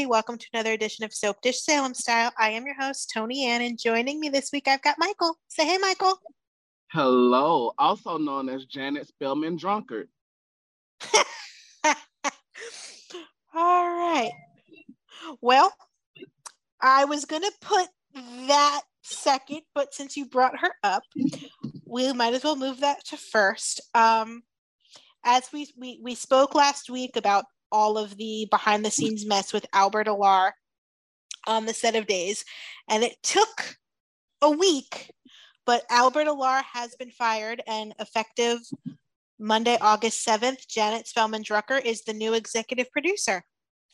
Everybody. Welcome to another edition of Soap Dish Salem Style. I am your host, Tony Ann, and joining me this week, I've got Michael. Say hey, Michael. Hello, also known as Janet Spellman Drunkard. All right. Well, I was going to put that second, but since you brought her up, we might as well move that to first. Um, as we, we, we spoke last week about all of the behind the scenes mess with Albert Alarr on the set of Days. And it took a week, but Albert Alarr has been fired and effective Monday, August 7th, Janet Spellman Drucker is the new executive producer.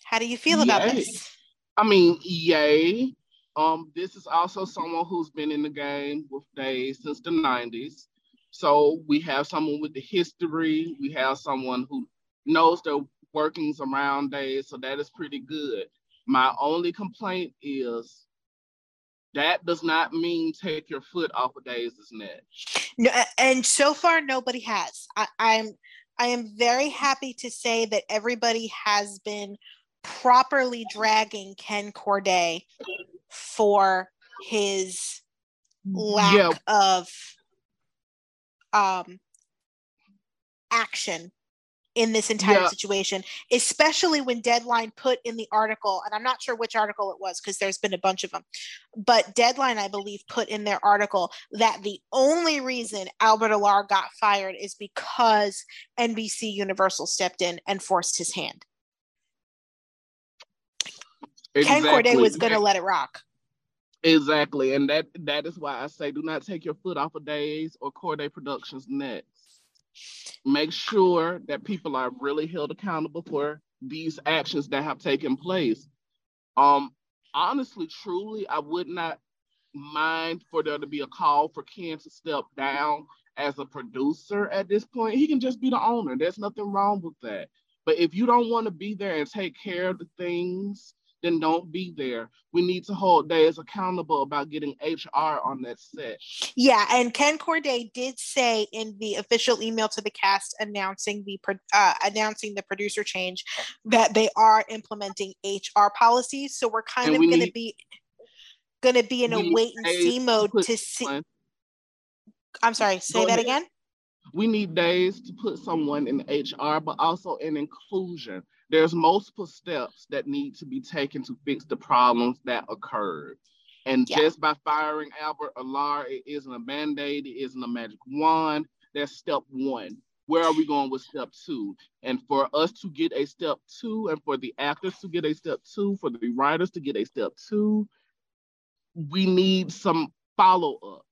How do you feel about this? I mean, yay. Um, this is also someone who's been in the game with Days since the 90s. So we have someone with the history. We have someone who knows the workings around Days. So that is pretty good. My only complaint is that does not mean take your foot off of Days' neck. No, and so far nobody has. I, I'm I am very happy to say that everybody has been properly dragging Ken Corday for his lack Yeah. of um action in this entire Yeah. situation, especially when Deadline put in the article, and I'm not sure which article it was because there's been a bunch of them, but Deadline, I believe, put in their article that the only reason Albert Alarr got fired is because NBC Universal stepped in and forced his hand. Ken Corday Exactly. was going to let it rock. Exactly, and that that is why I say do not take your foot off of Days or Corday Productions next. Make sure that people are really held accountable for these actions that have taken place. Um, honestly, truly, I would not mind for there to be a call for Ken to step down as a producer at this point. He can just be the owner. There's nothing wrong with that. But if you don't want to be there and take care of the things then don't be there. We need to hold Days accountable about getting HR on that set. Yeah, and Ken Corday did say in the official email to the cast announcing the uh, announcing the producer change that they are implementing HR policies. So we're kind And of we going to be going to be in a wait and see mode put to see. someone- I'm sorry, say Go that ahead. again. We need Days to put someone in HR, but also in inclusion. There's multiple steps that need to be taken to fix the problems that occurred. And Yeah. just by firing Albert Alarr, it isn't a band-aid, it isn't a magic wand. That's step one. Where are we going with step two? And for us to get a step two, and for the actors to get a step two, for the writers to get a step two, we need some follow-up.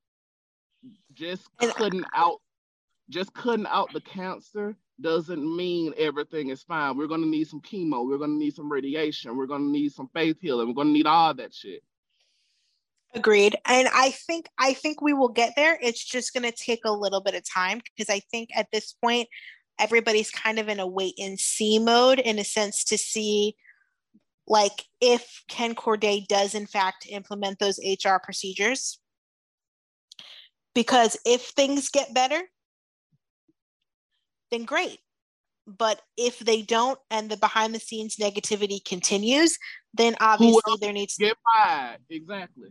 Just cutting out, just cutting out the cancer doesn't mean everything is fine. We're gonna need some chemo. We're gonna need some radiation. We're gonna need some faith healing. We're gonna need all that shit. Agreed. And I think I think we will get there. It's just going to take a little bit of time because I think at this point everybody's kind of in a wait and see mode in a sense to see like if Ken Corday does in fact implement those HR procedures. Because if things get better, then great. But if they don't and the behind the scenes negativity continues, then obviously there needs to Get fired. Exactly.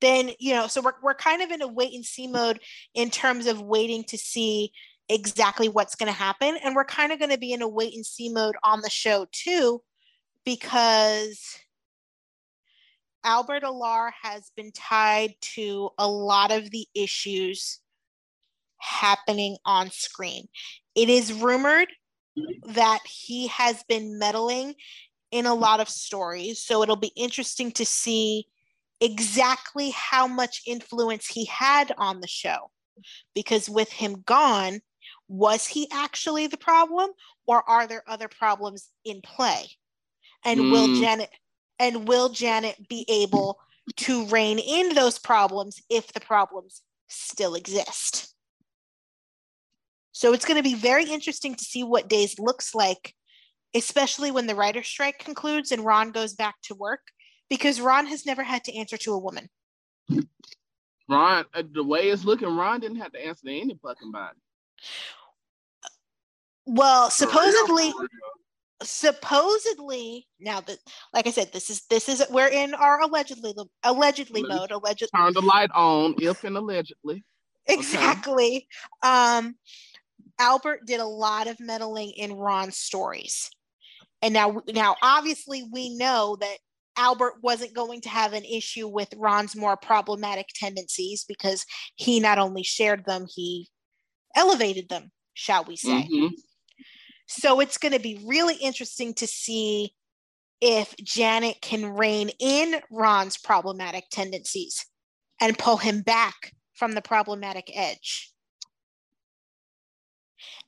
then you know so we're, we're kind of in a wait and see mode in terms of waiting to see exactly what's going to happen and we're kind of going to be in a wait and see mode on the show too because Albert Alarr has been tied to a lot of the issues happening on screen it is rumored that he has been meddling in a lot of stories so it'll be interesting to see exactly how much influence he had on the show. Because with him gone, was he actually the problem or are there other problems in play? And will Mm. Janet and will Janet be able to rein in those problems if the problems still exist? So it's going to be very interesting to see what days looks like, especially when the writer's strike concludes and Ron goes back to work because Ron has never had to answer to a woman. Ron, uh, the way it's looking, Ron didn't have to answer to any fucking body. Well, supposedly, supposedly now that like i said this is this is we're in our allegedly allegedly mode allegedly turn the light on if and allegedly exactly okay. um albert did a lot of meddling in ron's stories and now now obviously we know that albert wasn't going to have an issue with ron's more problematic tendencies because he not only shared them he elevated them shall we say mm-hmm. So it's going to be really interesting to see if Janet can rein in Ron's problematic tendencies and pull him back from the problematic edge.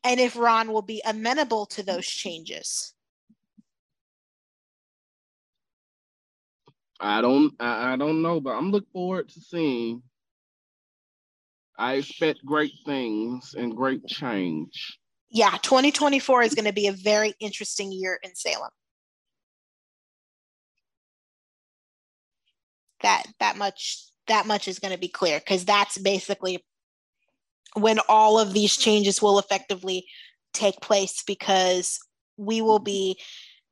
And if Ron will be amenable to those changes. I don't I, I don't know, but I'm looking forward to seeing. I expect great things and great change yeah, 2024 is going to be a very interesting year in Salem. That that much that much is going to be clear because that's basically when all of these changes will effectively take place because we will be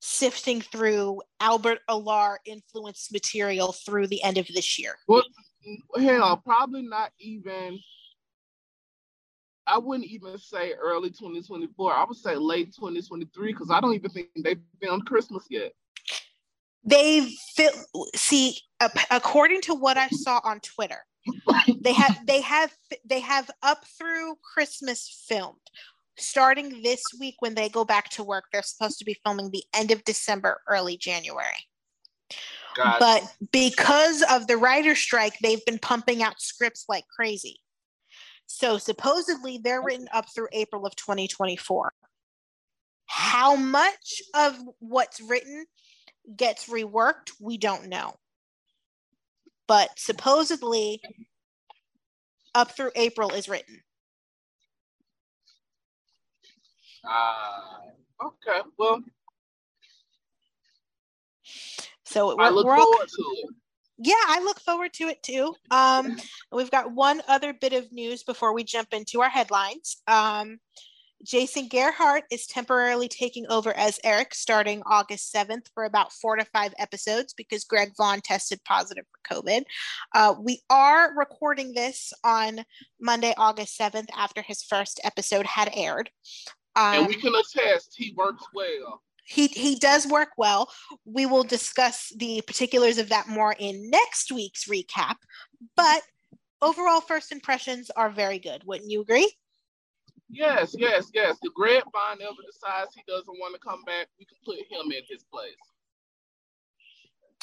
sifting through Albert Alarr influence material through the end of this year. Well, hell, probably not even I wouldn't even say early 2024. I would say late 2023 because I don't even think they've filmed Christmas yet. They fil- see according to what I saw on Twitter, they have they have they have up through Christmas filmed. Starting this week when they go back to work, they're supposed to be filming the end of December, early January. But because of the writer strike, they've been pumping out scripts like crazy. So supposedly they're written up through April of 2024. How much of what's written gets reworked, we don't know. But supposedly up through April is written. Uh, okay. Well, so I look forward all, to it yeah, I look forward to it too. Um, we've got one other bit of news before we jump into our headlines. Um, Jason Gerhardt is temporarily taking over as Eric starting August 7th for about four to five episodes because Greg Vaughn tested positive for COVID. Uh, we are recording this on Monday, August 7th, after his first episode had aired. Um, and we can attest he works well he he does work well. We will discuss the particulars of that more in next week's recap. But overall, first impressions are very good. Wouldn't you agree? Yes, yes, yes. Greg Vaughn ever decides he doesn't want to come back, we can put him in his place.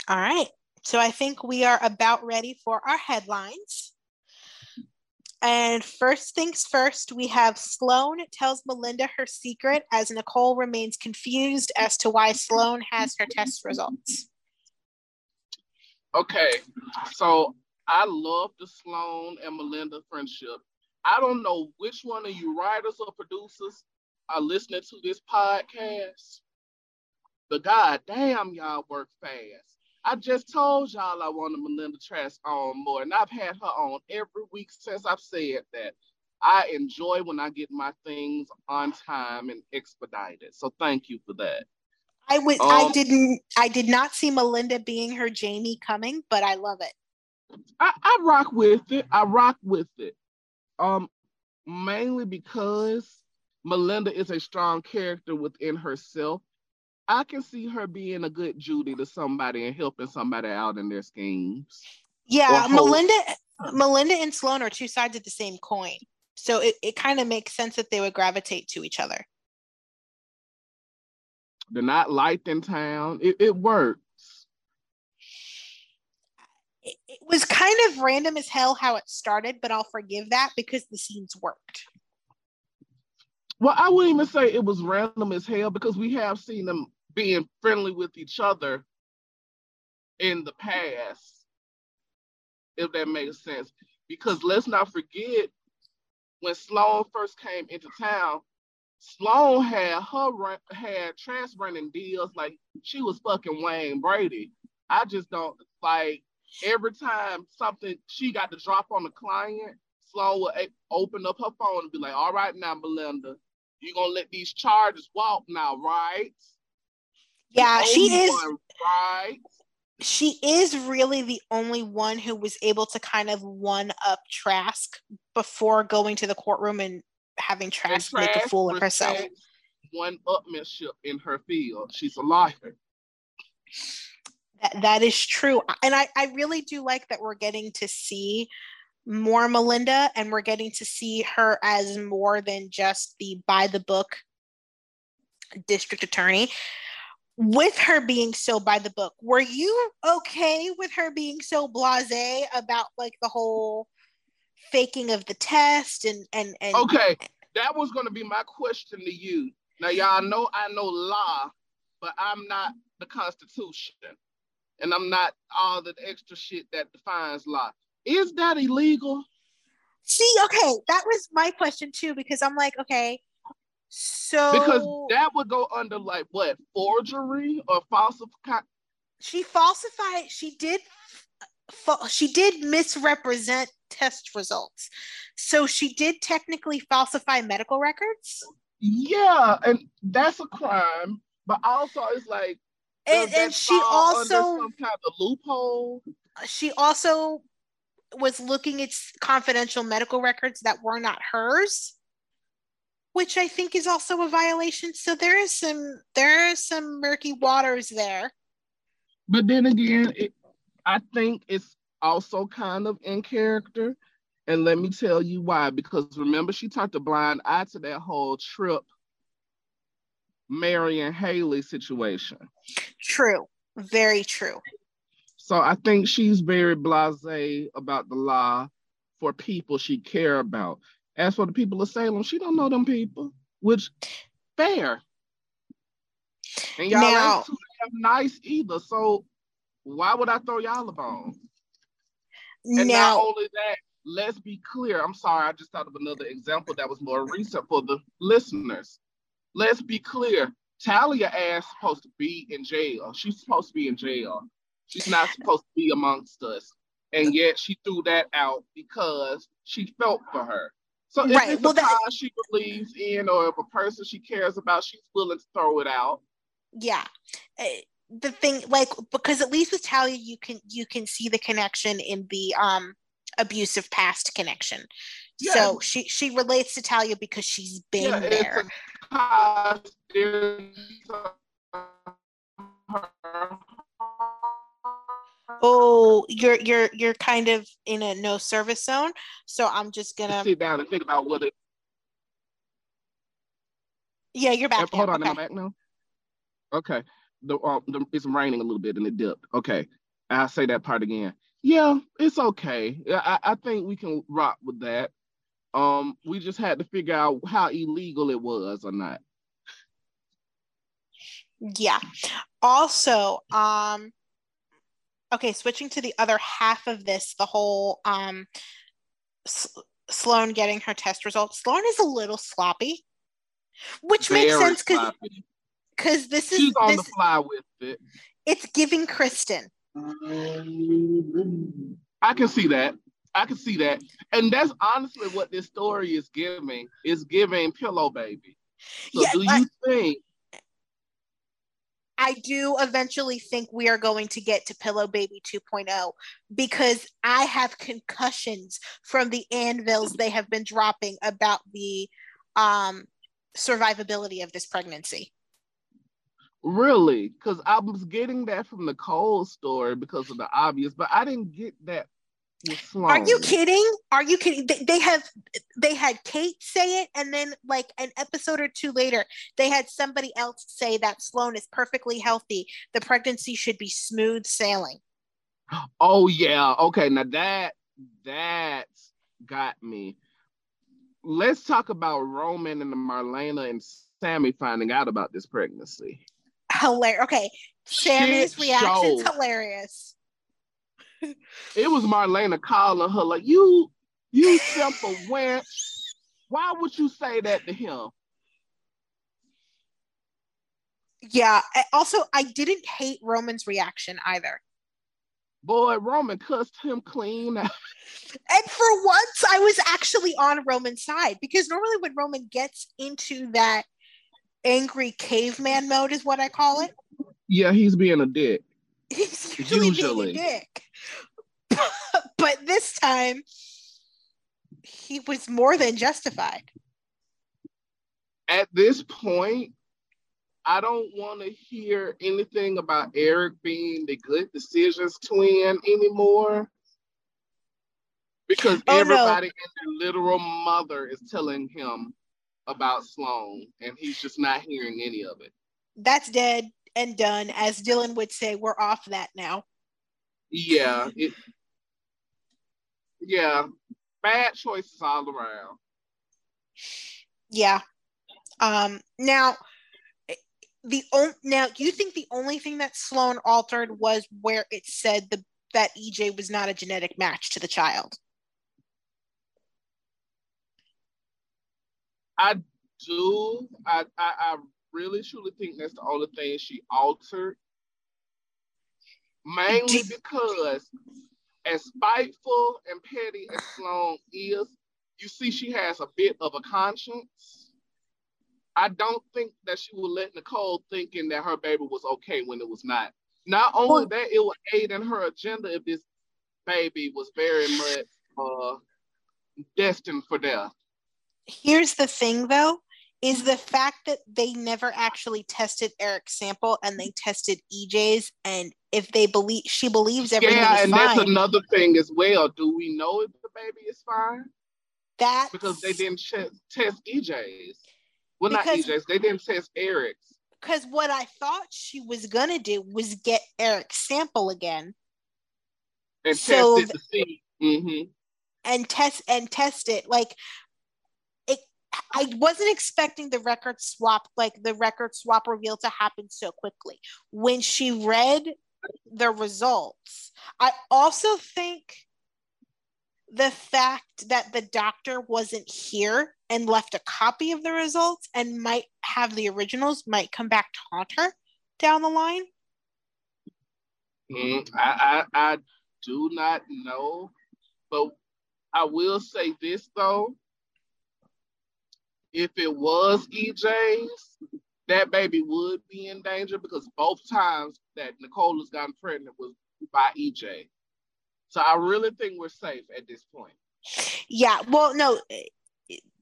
All right. So I think we are about ready for our headlines. And first things first, we have Sloan tells Melinda her secret as Nicole remains confused as to why Sloan has her test results. Okay, so I love the Sloan and Melinda friendship. I don't know which one of you writers or producers are listening to this podcast, but god damn, y'all work fast. I just told y'all I wanted Melinda Trask on more, and I've had her on every week since I've said that. I enjoy when I get my things on time and expedited. So thank you for that. I would um, I didn't I did not see Melinda being her Jamie coming, but I love it. I, I rock with it. I rock with it. Um mainly because Melinda is a strong character within herself I can see her being a good Judy to somebody and helping somebody out in their schemes. Yeah, Melinda, Melinda and Sloan are two sides of the same coin. So it, it kind of makes sense that they would gravitate to each other. They're not liked in town. It, it works. It, was kind of random as hell how it started, but I'll forgive that because the scenes worked. Well, I wouldn't even say it was random as hell because we have seen them being friendly with each other in the past, if that makes sense. Because let's not forget when Sloan first came into town, Sloan had her run, had Trask running deals like she was fucking Wayne Brady. I just don't like every time something she got to drop on the client, Sloan would open up her phone and be like, "All right, now, Melinda, you gonna let these charges walk now, right?" Yeah, she is One, right. she is really the only one who was able to kind of one up Trask before going to the courtroom and having And Trask make a fool of herself. One upmanship in her field. She's a liar. That, that is true. And I, I really do like that we're getting to see more Melinda and we're getting to see her as more than just the by the book district attorney. With her being so by the book, were you okay with her being so blase about like the whole faking of the test and and and Okay, that was going to be my question to you. Now, y'all know I know law, but I'm not the Constitution, and I'm not all the extra shit that defines law. Is that illegal? see okay that was my question too because i'm like okay so Because that would go under like what forgery or falsification. she falsified she did fa- she did misrepresent test results so she did technically falsify medical records Yeah, and that's a crime. But also, it's like and, and she also some kind of loophole. she also was looking at confidential medical records that were not hers which i think is also a violation so there is some there is some murky waters there But then again, it, I think it's also kind of in character. And let me tell you why. Because remember, she talked a blind eye to that whole Tripp, Mary and Haley situation. true very true So I think she's very blasé about the law for people she care about. As for the people of Salem, she don't know them people, which fair. And y'all Now- ain't too nice either. So why would I throw y'all a bone? And now not only that, let's be clear. I'm sorry, I just thought of another example that was more recent for the listeners. Let's be clear. Talia ass supposed to be in jail. She's supposed to be in jail. She's not supposed to be amongst us. And yet she threw that out because she felt for her. So if Right, it's well, a that- cause she believes in or if a person she cares about, she's willing to throw it out. yeah Eh, the thing like because at least with talia you can you can see the connection in the um abusive past connection so she she relates to talia because she's been Yeah, there it's cause. There's oh you're you're you're kind of in a no service zone so i'm just gonna sit down and think about what it. yeah you're back hold on, am I okay. back now? Okay. The, um, the it's raining a little bit and it dipped. Okay, I'll say that part again. Yeah, it's okay. I, I think we can rock with that. Um, we just had to figure out how illegal it was or not. Yeah. Also, um okay, switching to the other half of this, the whole um S- Sloan getting her test results. Sloan is a little sloppy, which makes sense because because this is She's on this the fly with it. it's giving Kristen. I can see that. I can see that. And that's honestly what this story is giving. Is giving pillow baby. So Yeah, do I- you think I do eventually think we are going to get to Pillow Baby 2.0 because I have concussions from the anvils they have been dropping about the um survivability of this pregnancy. really? Because I was getting that from the Cole story because of the obvious, but I didn't get that. Are you kidding? Are you kidding? They, they have they had Kate say it, and then like an episode or two later, they had somebody else say that Sloan is perfectly healthy. The pregnancy should be smooth sailing. Oh yeah. Okay. Now that that got me. Let's talk about Roman and Marlena and Sammy finding out about this pregnancy. Hilarious. Okay, Sammy's Shit reaction's show. hilarious. It was Marlena calling her like, "You, you simple wench. Why would you say that to him?" Yeah. Also, I didn't hate Roman's reaction either. Boy, Roman cussed him clean. And for once, I was actually on Roman's side because normally when Roman gets into that angry caveman mode, is what I call it, Yeah, he's being a dick. He's usually, usually. being a dick. but this time, he was more than justified. At this point, I don't want to hear anything about Eric being the good decisions twin anymore. Because oh, everybody no. and their literal mother is telling him about Sloan, and he's just not hearing any of it. That's dead and done. As Dylan would say, we're off that now. Yeah. It, yeah. Bad choices all around. Yeah. Um, now, the only now, do you think the only thing that Sloan altered was where it said the that EJ was not a genetic match to the child? I do. I, I, I really truly think that's the only thing she altered. Mainly because as spiteful and petty as Sloan is, you see she has a bit of a conscience. I don't think that she would let Nicole thinking that her baby was okay when it was not. Not only that, it would aid in her agenda if this baby was very much uh, destined for death. Here's the thing, though, is the fact that they never actually tested Eric's sample and they tested EJ's, and if they believe she believes everything yeah, and fine, that's another thing as well. Do we know if the baby is fine? That because they didn't ch- test EJ's. Well, because, not EJ's. They didn't test Eric's. Because what I thought she was gonna do was get Eric's sample again, and so test it to see. Mm-hmm. And test and test it like I wasn't expecting the record swap, like the record swap reveal to happen so quickly. When she read the results, I also think the fact that the doctor wasn't here and left a copy of the results and might have the originals might come back to haunt her down the line. Mm, I, I, I do not know, but I will say this though if it was EJ's, that baby would be in danger because both times that Nicole has gotten pregnant was by EJ. So I really think we're safe at this point. Yeah, well, no,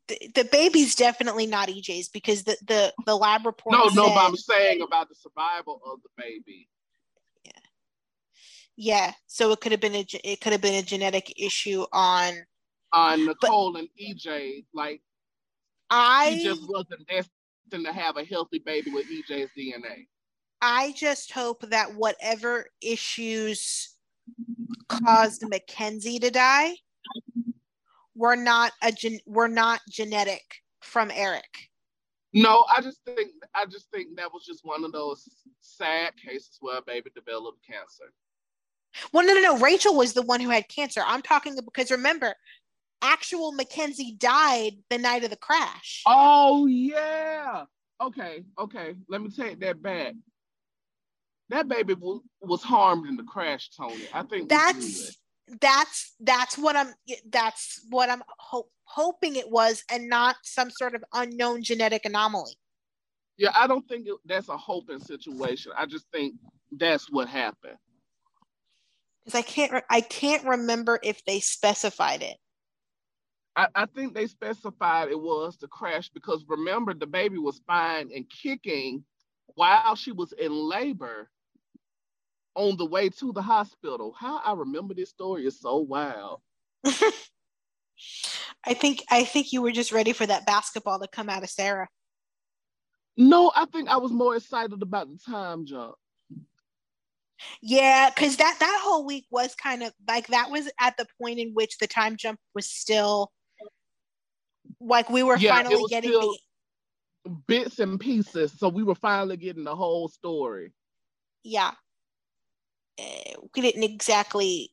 the, the baby's definitely not EJ's because the the, the lab report. No, said, no, but I'm saying about the survival of the baby. Yeah, yeah. So it could have been a it could have been a genetic issue on on Nicole but, and EJ. Like I he just wasn't destined to have a healthy baby with EJ's DNA. I just hope that whatever issues caused Mackenzie to die were not a gen- were not genetic from Eric. No, I just think I just think that was just one of those sad cases where a baby developed cancer. Well, no, no, no. Rachel was the one who had cancer. I'm talking because remember, actual Mackenzie died the night of the crash. Oh yeah. Okay, okay. Let me take that back. That baby was, was harmed in the crash, Tony. I think that's that's that's what I'm that's what I'm hope, hoping it was, and not some sort of unknown genetic anomaly. Yeah, I don't think it, that's a hoping situation. I just think that's what happened. Because I can't I can't remember if they specified it. I, I think they specified it was the crash because remember the baby was fine and kicking while she was in labor on the way to the hospital. How I remember this story is so wild. I think I think you were just ready for that basketball to come out of Sarah. No, I think I was more excited about the time jump. Yeah, because that that whole week was kind of like that was at the point in which the time jump was still like we were yeah, finally getting the bits and pieces, so we were finally getting the whole story. Yeah, uh, we didn't exactly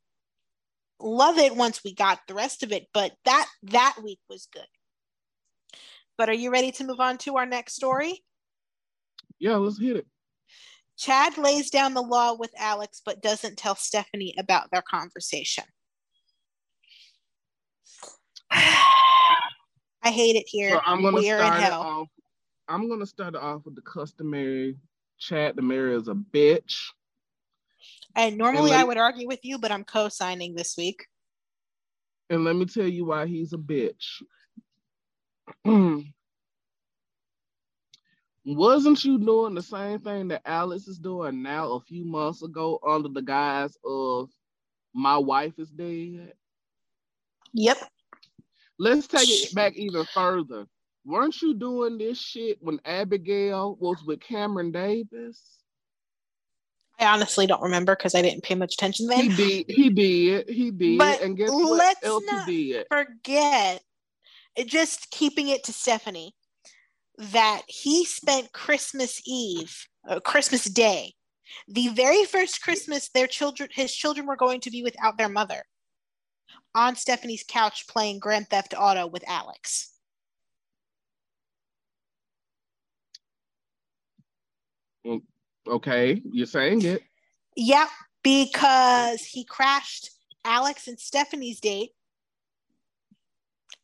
love it once we got the rest of it, but that that week was good. But are you ready to move on to our next story? Yeah, let's hit it. Chad lays down the law with Alex, but doesn't tell Stephanie about their conversation. I hate it here. So I'm gonna we are in hell. Off, I'm gonna start off with the customary Chad DiMera is a bitch. And normally and I would argue with you, but I'm co-signing this week. And let me tell you why he's a bitch. Wasn't you doing the same thing that Alex is doing now a few months ago under the guise of my wife is dead? Yep. Let's take it back even further. Weren't you doing this shit when Abigail was with Cameron Davis? I honestly don't remember because I didn't pay much attention then. He did. He did. He did. But and guess what else he did? Forget just keeping it to Stephanie that he spent Christmas Eve, uh, Christmas Day, the very first Christmas their children, his children were going to be without their mother, on Stephanie's couch playing Grand Theft Auto with Alex. Mm, okay, you're saying it. Yep, because he crashed Alex and Stephanie's date.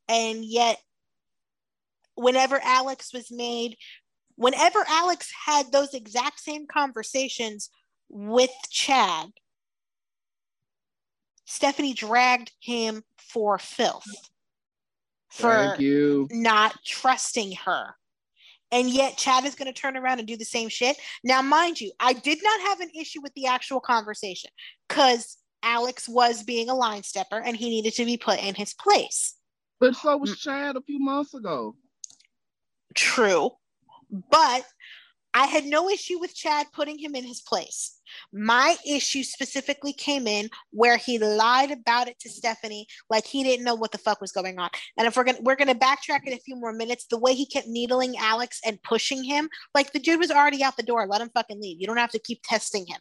And yet, whenever Alex was made, whenever Alex had those exact same conversations with Chad, Stephanie dragged him for filth for not trusting her. And yet Chad is going to turn around and do the same shit. Now, mind you, I did not have an issue with the actual conversation because Alex was being a line stepper and he needed to be put in his place. But so was mm. Chad a few months ago. True. But I had no issue with Chad putting him in his place. My issue specifically came in where he lied about it to Stephanie, like he didn't know what the fuck was going on. And if we're gonna we're gonna backtrack in a few more minutes, the way he kept needling Alex and pushing him, like the dude was already out the door. Let him fucking leave. You don't have to keep testing him.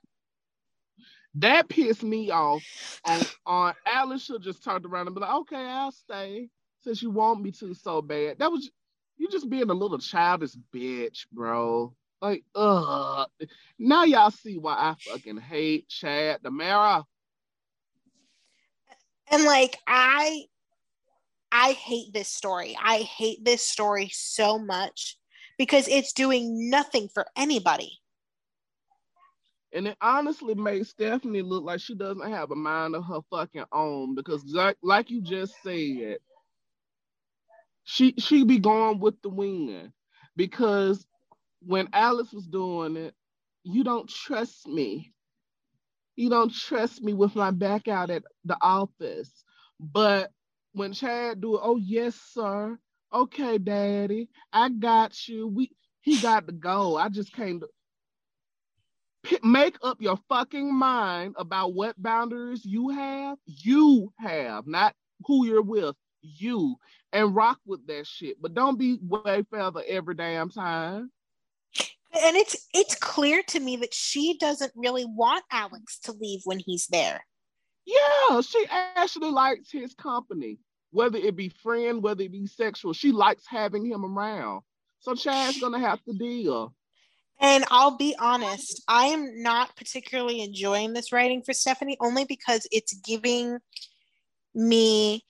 That pissed me off. On on uh, Alex should just turned around and be like, okay, I'll stay since you want me to so bad. That was you just being a little childish bitch, bro. Like, ugh. Now y'all see why I fucking hate Chad DiMera. And like I I hate this story. I hate this story so much because it's doing nothing for anybody. And it honestly makes Stephanie look like she doesn't have a mind of her fucking own because like, like you just said, she she be going with the wind because when Alex was doing it, you don't trust me. You don't trust me with my back out at the office. But when Chad do it, oh yes, sir. Okay, daddy, I got you. We he got to go. I just came to make up your fucking mind about what boundaries you have. You have, not who you're with. You and rock with that shit. But don't be way further every damn time and it's it's clear to me that she doesn't really want Alex to leave when he's there. Yeah, she actually likes his company, whether it be friend, whether it be sexual. She likes having him around. So Chad's gonna have to deal. And I'll be honest, I am not particularly enjoying this writing for Stephanie only because it's giving me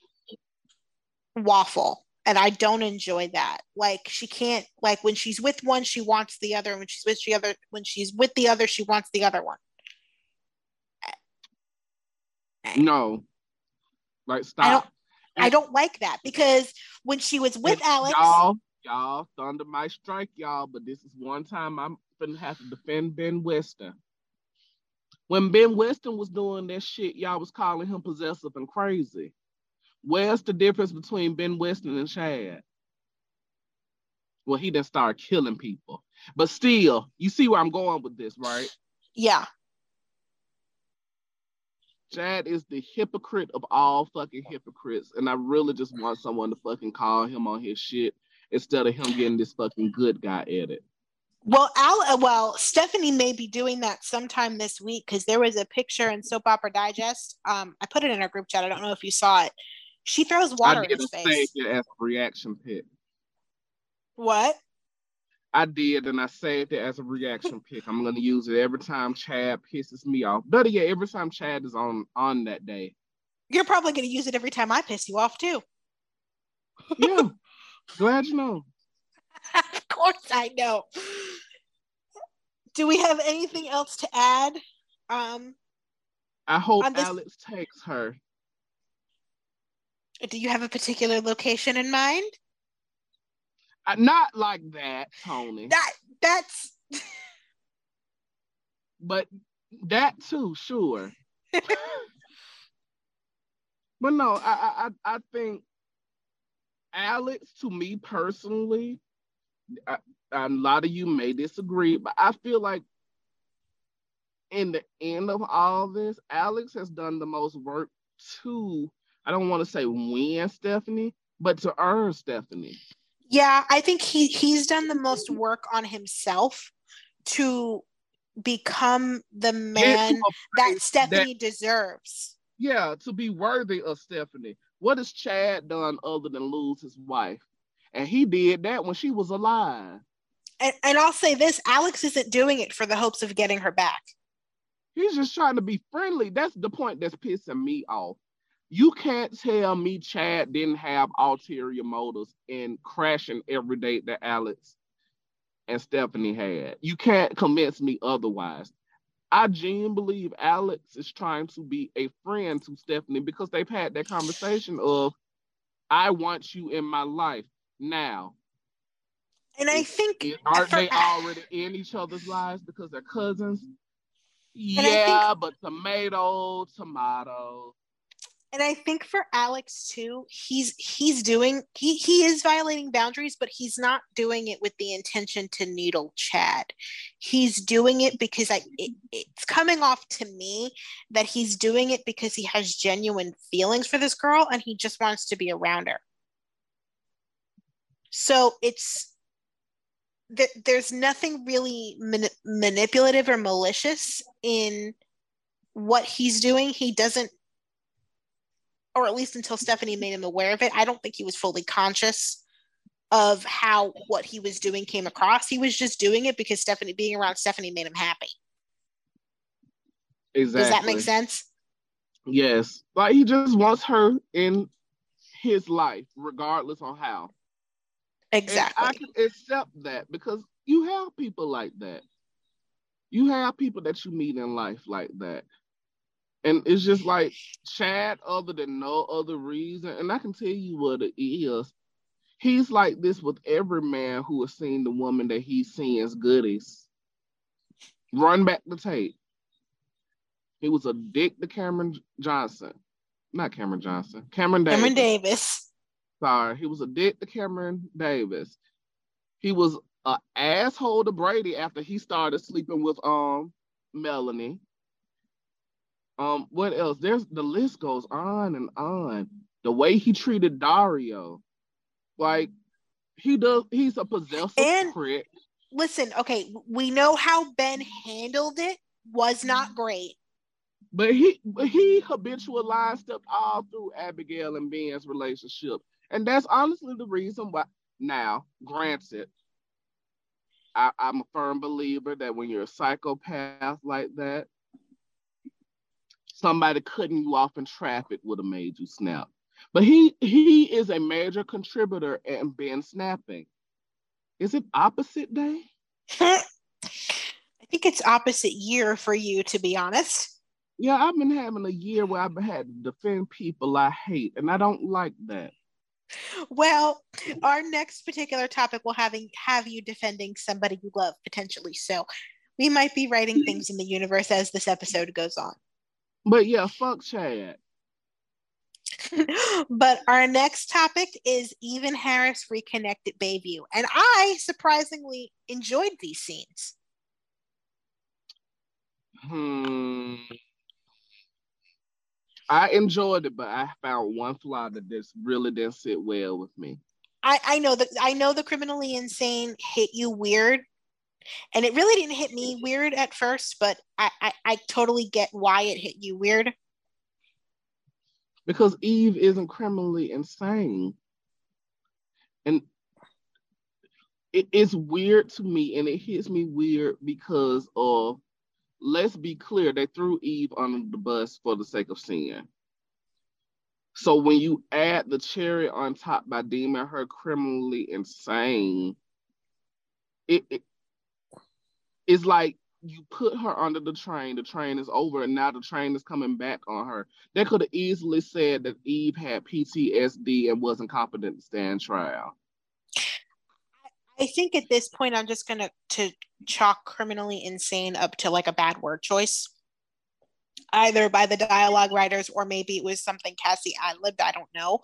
waffle and I don't enjoy that. Like she can't like when she's with one, she wants the other, and when she's with the other, when she's with the other, she wants the other one. Eh. No, like stop. I don't, I don't like that because when she was with Alex, y'all, y'all, thunder might strike y'all, but this is one time I'm gonna have to defend Ben Weston. When Ben Weston was doing that shit, y'all was calling him possessive and crazy. Where's the difference between Ben Weston and Chad? Well, he didn't start killing people. But still, you see where I'm going with this, right? Yeah. Chad is the hypocrite of all fucking hypocrites. And I really just want someone to fucking call him on his shit instead of him getting this fucking good guy at it. Well, Al, uh, well, Stephanie may be doing that sometime this week because there was a picture in Soap Opera Digest. Um, I put it in our group chat. I don't know if you saw it, she throws water in his face. I saved it as a reaction pic. What? I did, and I saved it as a reaction pic. I'm gonna use it every time Chad pisses me off. But yeah, every time Chad is on on that day. You're probably gonna use it every time I piss you off too. yeah, glad you know. of course I know. do we have anything else to add? Um, I hope this... Alex takes her. Do you have a particular location in mind? Uh, not like that, Tony. That that's. but that too, sure. but no, I, I I think Alex, to me personally, I, a lot of you may disagree, but I feel like in the end of all this, Alex has done the most work to, I don't want to say win Stephanie, but to earn Stephanie. Yeah, I think he he's done the most work on himself to become the man that Stephanie that, deserves. Yeah, to be worthy of Stephanie. What has Chad done other than lose his wife? And he did that when she was alive. And, and I'll say this Alex isn't doing it for the hopes of getting her back. He's just trying to be friendly. That's the point that's pissing me off. You can't tell me Chad didn't have ulterior motives in crashing every date that Alex and Stephanie had. You can't convince me otherwise. I genuinely believe Alex is trying to be a friend to Stephanie because they've had that conversation of, I want you in my life now. And I think aren't they already in each other's lives because they're cousins? Yeah, think, but tomato, tomato. And I think for Alex too, he's he's doing he he is violating boundaries, but he's not doing it with the intention to needle Chad. He's doing it because I it, it's coming off to me that he's doing it because he has genuine feelings for this girl and he just wants to be around her. So it's th- there's nothing really man- manipulative or malicious in what he's doing. He doesn't, or at least until Stephanie made him aware of it, I don't think he was fully conscious of how what he was doing came across. He was just doing it because Stephanie being around Stephanie made him happy. Exactly. Does that make sense? Yes. Like he just wants her in his life, regardless on how. Exactly. And I can accept that because you have people like that. You have people that you meet in life like that. And it's just like Chad, other than no other reason, and I can tell you what it is. He's like this with every man who has seen the woman that he's seeing as goodies. Run back the tape. He was a dick to Cameron Johnson. Not Cameron Johnson. Cameron Davis. Cameron Davis. Sorry, he was a dick to Cameron Davis. He was an asshole to Brady after he started sleeping with um Melanie. Um, what else? There's the list goes on and on. The way he treated Dario, like he does, he's a possessive and, prick. Listen, okay, we know how Ben handled it was not great. But he he habitualized stuff all through Abigail and Ben's relationship. And that's honestly the reason why. Now, granted, I, I'm a firm believer that when you're a psychopath like that, somebody cutting you off in traffic would have made you snap. But he he is a major contributor in Ben snapping. Is it opposite day? I think it's opposite year for you, to be honest. Yeah, I've been having a year where I've had to defend people I hate, and I don't like that. Well, our next particular topic will having have you defending somebody you love potentially. So we might be writing things in the universe as this episode goes on. But yeah, fuck Chad. but our next topic is Eve and Harris reconnected Bayview. And I surprisingly enjoyed these scenes. Hmm. I enjoyed it, but I found one flaw that just really didn't sit well with me. I, I know that I know the criminally insane hit you weird. And it really didn't hit me weird at first, but I, I, I totally get why it hit you weird. Because Eve isn't criminally insane. And it is weird to me, and it hits me weird because of let's be clear, they threw Eve under the bus for the sake of sin. So when you add the cherry on top by deeming her criminally insane, it, it it's like you put her under the train, the train is over, and now the train is coming back on her. They could have easily said that Eve had PTSD and wasn't competent to stand trial. I think at this point I'm just gonna to chalk criminally insane up to like a bad word choice. Either by the dialogue writers or maybe it was something Cassie ad libbed, I don't know.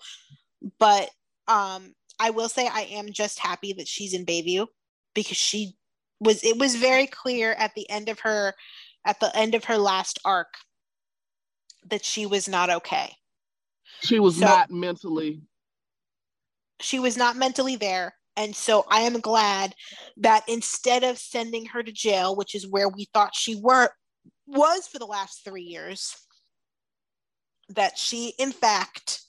But um I will say I am just happy that she's in Bayview because she was it was very clear at the end of her at the end of her last arc that she was not okay. She was so, not mentally she was not mentally there and so I am glad that instead of sending her to jail, which is where we thought she were was for the last three years, that she in fact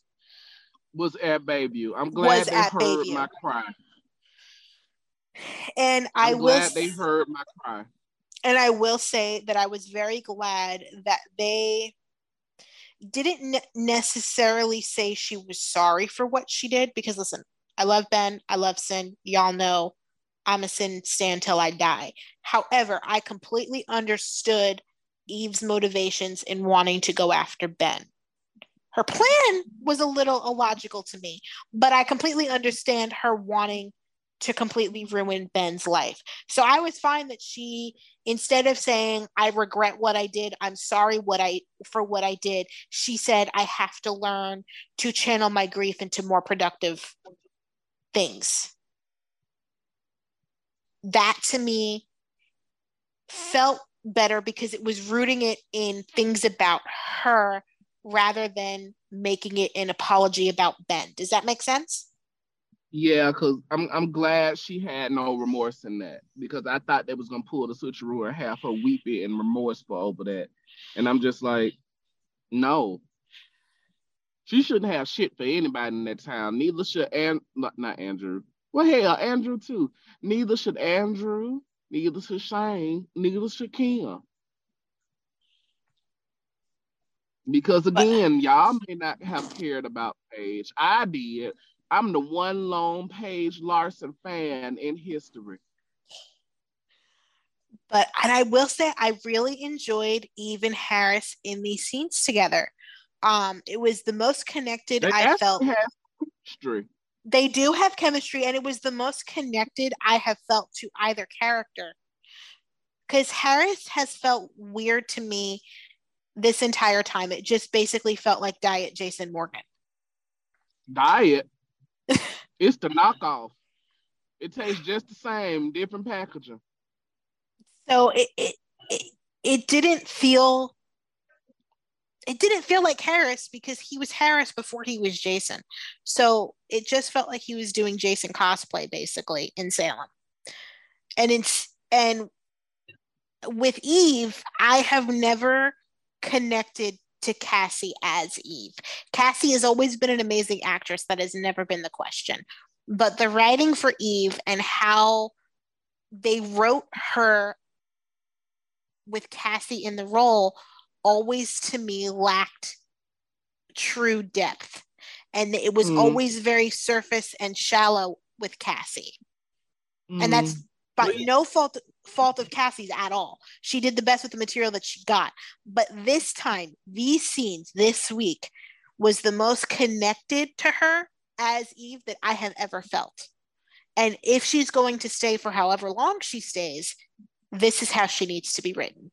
was at Bayview. I'm glad they heard Bayview. my cry. And I'm I will they heard my cry. And I will say that I was very glad that they didn't necessarily say she was sorry for what she did because listen, I love Ben. I love Sin. Y'all know I'm a Sin stand till I die. However, I completely understood Eve's motivations in wanting to go after Ben. Her plan was a little illogical to me, but I completely understand her wanting to completely ruin Ben's life. So I was fine that she instead of saying I regret what I did, I'm sorry what I for what I did, she said I have to learn to channel my grief into more productive things. That to me felt better because it was rooting it in things about her rather than making it an apology about Ben. Does that make sense? Yeah, because I'm I'm glad she had no remorse in that because I thought they was gonna pull the switcheroo and have her weepy and remorseful over that. And I'm just like, no, she shouldn't have shit for anybody in that town. Neither should and not, not Andrew. Well, hell, Andrew too. Neither should Andrew. Neither should Shane. Neither should Kim. Because again, y'all may not have cared about Paige. I did. I'm the one lone Paige Larson fan in history. But and I will say I really enjoyed Eve and Harris in these scenes together. Um, it was the most connected they I felt. Chemistry. They do have chemistry, and it was the most connected I have felt to either character. Because Harris has felt weird to me this entire time. It just basically felt like Diet Jason Morgan. Diet? It's the knockoff. It tastes just the same, different packaging. So it, it, it, it didn't feel it didn't feel like Harris because he was Harris before he was Jason. So it just felt like he was doing Jason cosplay basically in Salem. And it's and with Eve, I have never connected to Cassie as Eve. Cassie has always been an amazing actress. That has never been the question. But the writing for Eve and how they wrote her with Cassie in the role always to me lacked true depth and it was mm. always very surface and shallow with Cassie. Mm. And that's but no fault fault of Cassie's at all. She did the best with the material that she got. But this time, these scenes this week was the most connected to her as Eve that I have ever felt. And if she's going to stay for however long she stays, this is how she needs to be written.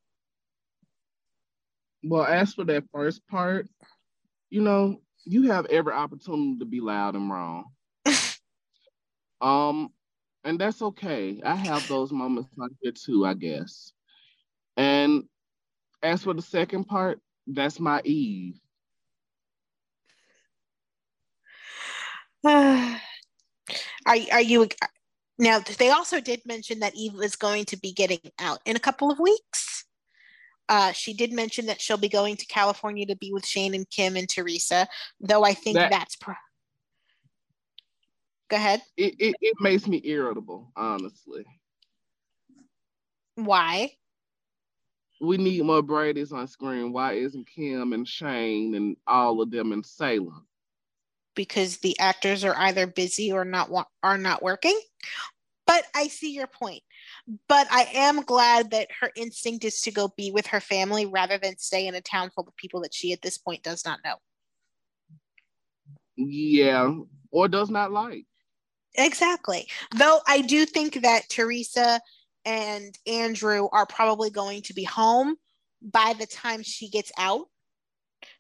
Well, as for that first part, you know, you have every opportunity to be loud and wrong. um, and that's okay. I have those moments like that too, I guess. And as for the second part, that's my Eve. are are you now? They also did mention that Eve is going to be getting out in a couple of weeks. Uh, she did mention that she'll be going to California to be with Shane and Kim and Theresa, though I think that, that's. Pro- Go ahead. It, it, it makes me irritable, honestly. Why? We need more Brady's on screen. Why isn't Kim and Shane and all of them in Salem? Because the actors are either busy or not are not working. But I see your point. but I am glad that her instinct is to go be with her family rather than stay in a town full of people that she at this point does not know. Yeah, or does not like. Exactly. Though I do think that Theresa and Andrew are probably going to be home by the time she gets out.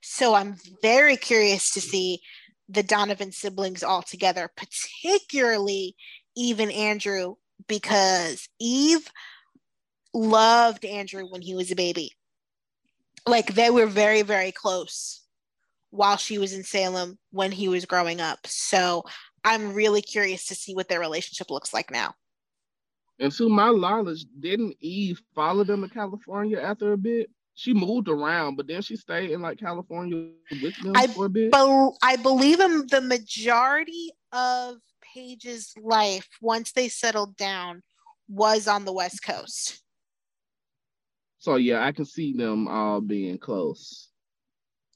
So I'm very curious to see the Donovan siblings all together, particularly even Andrew, because Eve loved Andrew when he was a baby. Like they were very, very close while she was in Salem when he was growing up. So I'm really curious to see what their relationship looks like now. And to my knowledge, didn't Eve follow them to California after a bit? She moved around, but then she stayed in like California with them I for a bit. Be- I believe in the majority of Paige's life, once they settled down, was on the West Coast. So yeah, I can see them all being close.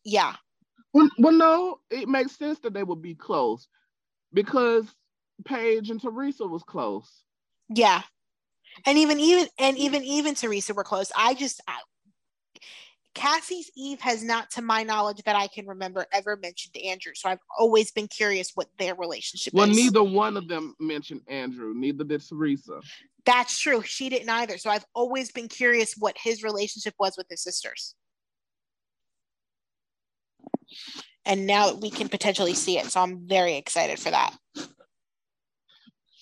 Yeah. Well, well, no, it makes sense that they would be close because Paige and Theresa was close. Yeah, and even even and even even Theresa were close. I just I, Cassie's Eve has not, to my knowledge, that I can remember, ever mentioned Andrew. So I've always been curious what their relationship well, is. Well, neither one of them mentioned Andrew. Neither did Theresa. That's true. She didn't either. So I've always been curious what his relationship was with his sisters. And now we can potentially see it. So I'm very excited for that.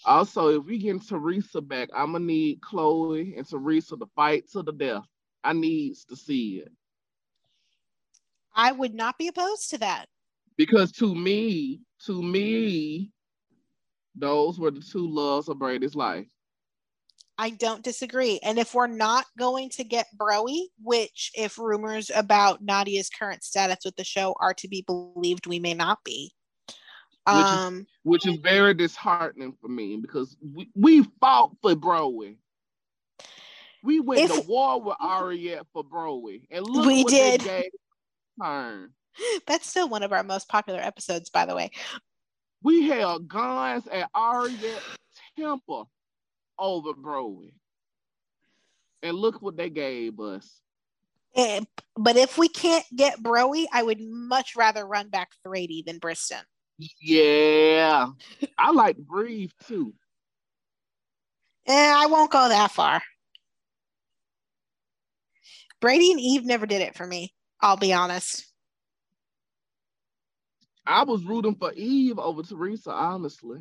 Also, if we get Theresa back, I'm gonna need Chloe and Theresa to fight to the death. I needs to see it. I would not be opposed to that. Because to me, to me, those were the two loves of Brady's life. I don't disagree. And if we're not going to get Broy, which if rumors about Nadia's current status with the show are to be believed, we may not be. Which um is, which is very disheartening for me because we, we fought for Broy. We went if, to war with Ariette for Broy. And look we what did. they gave turn. That's still one of our most popular episodes, by the way. We held guns at Ariette Temple over Broy. And look what they gave us. And, but if we can't get Broy, I would much rather run back Thrady than Bristen. Yeah. I like Breathe too. Eh, I won't go that far. Brady and Eve never did it for me. I'll be honest. I was rooting for Eve over Theresa, honestly.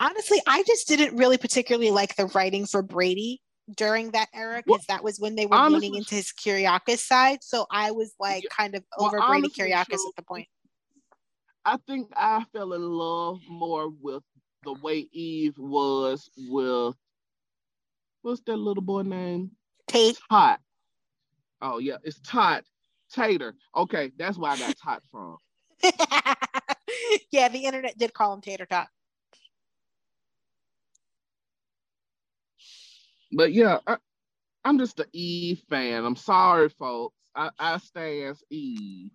Honestly, I just didn't really particularly like the writing for Brady during that era because that was when they were honestly, leaning into his Kiriakis side. So I was like kind of over well, Brady Kiriakis at the point. I think I fell in love more with the way Eve was with what's that little boy name? Tate. Hot. Oh yeah, it's Tot Tater. Okay, that's where I got Tot from. yeah, the internet did call him Tater Tot. But yeah, I, am just an Eve fan. I'm sorry, folks. I, I stand Eve.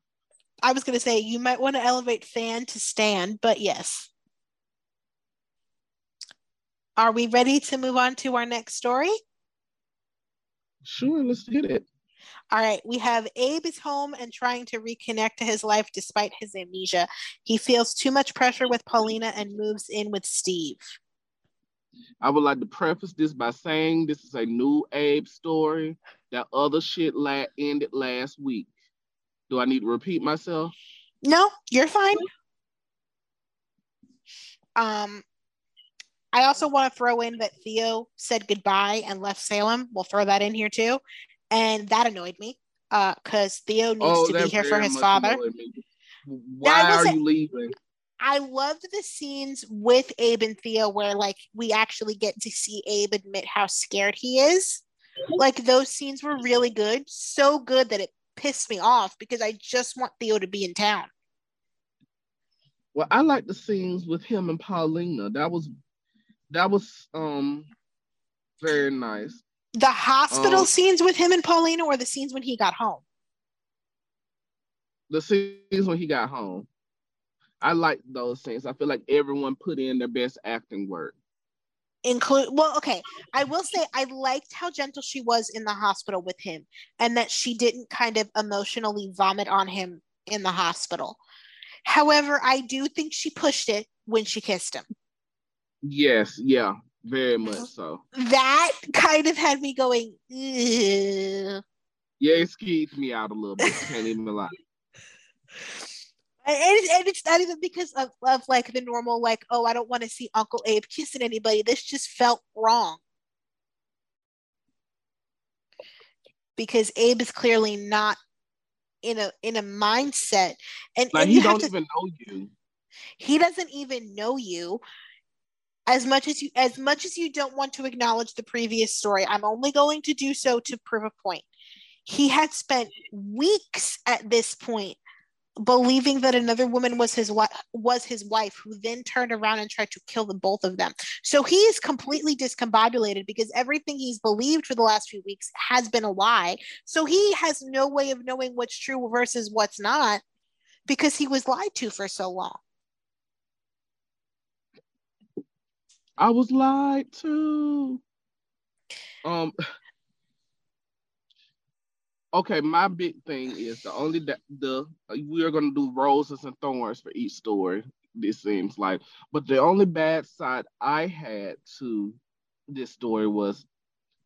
I was going to say you might want to elevate fan to stand, but yes. Are we ready to move on to our next story? Sure, let's hit it. All right, we have Abe is home and trying to reconnect to his life despite his amnesia. He feels too much pressure with Paulina and moves in with Steve. I would like to preface this by saying this is a new Abe story. That other shit la- ended last week. Do I need to repeat myself? No, you're fine. Um, I also want to throw in that Theo said goodbye and left Salem. We'll throw that in here too and that annoyed me because uh, Theo needs oh, to be here for his father. Why are you leaving? I loved the scenes with Abe and Theo where like we actually get to see Abe admit how scared he is. Like those scenes were really good, so good that it pissed me off because I just want Theo to be in town. Well, I like the scenes with him and Paulina. That was that was um very nice. The hospital um, scenes with him and Paulina or the scenes when he got home? The scenes when he got home. I like those things. I feel like everyone put in their best acting work. include well okay i will say i liked how gentle she was in the hospital with him and that she didn't kind of emotionally vomit on him in the hospital however i do think she pushed it when she kissed him yes yeah very mm-hmm. much so that kind of had me going Ugh. yeah it skeeved me out a little bit can't even lie and, and it's not even because of, of like the normal like oh i don't want to see uncle abe kissing anybody. This just felt wrong. Because abe is clearly not in a in a mindset. And, like and he don't to, even know you. He doesn't even know you. As much as you as much as you don't want to acknowledge the previous story i'm only going to do so to prove a point. He had spent weeks at this point believing that another woman was his wife was his wife who then turned around and tried to kill the both of them. So he is completely discombobulated because everything he's believed for the last few weeks has been a lie. So he has no way of knowing what's true versus what's not because he was lied to for so long. I was lied to. Um okay, my big thing is the only that the uh, we are gonna do roses and thorns for each story. This seems like, but the only bad side I had to this story was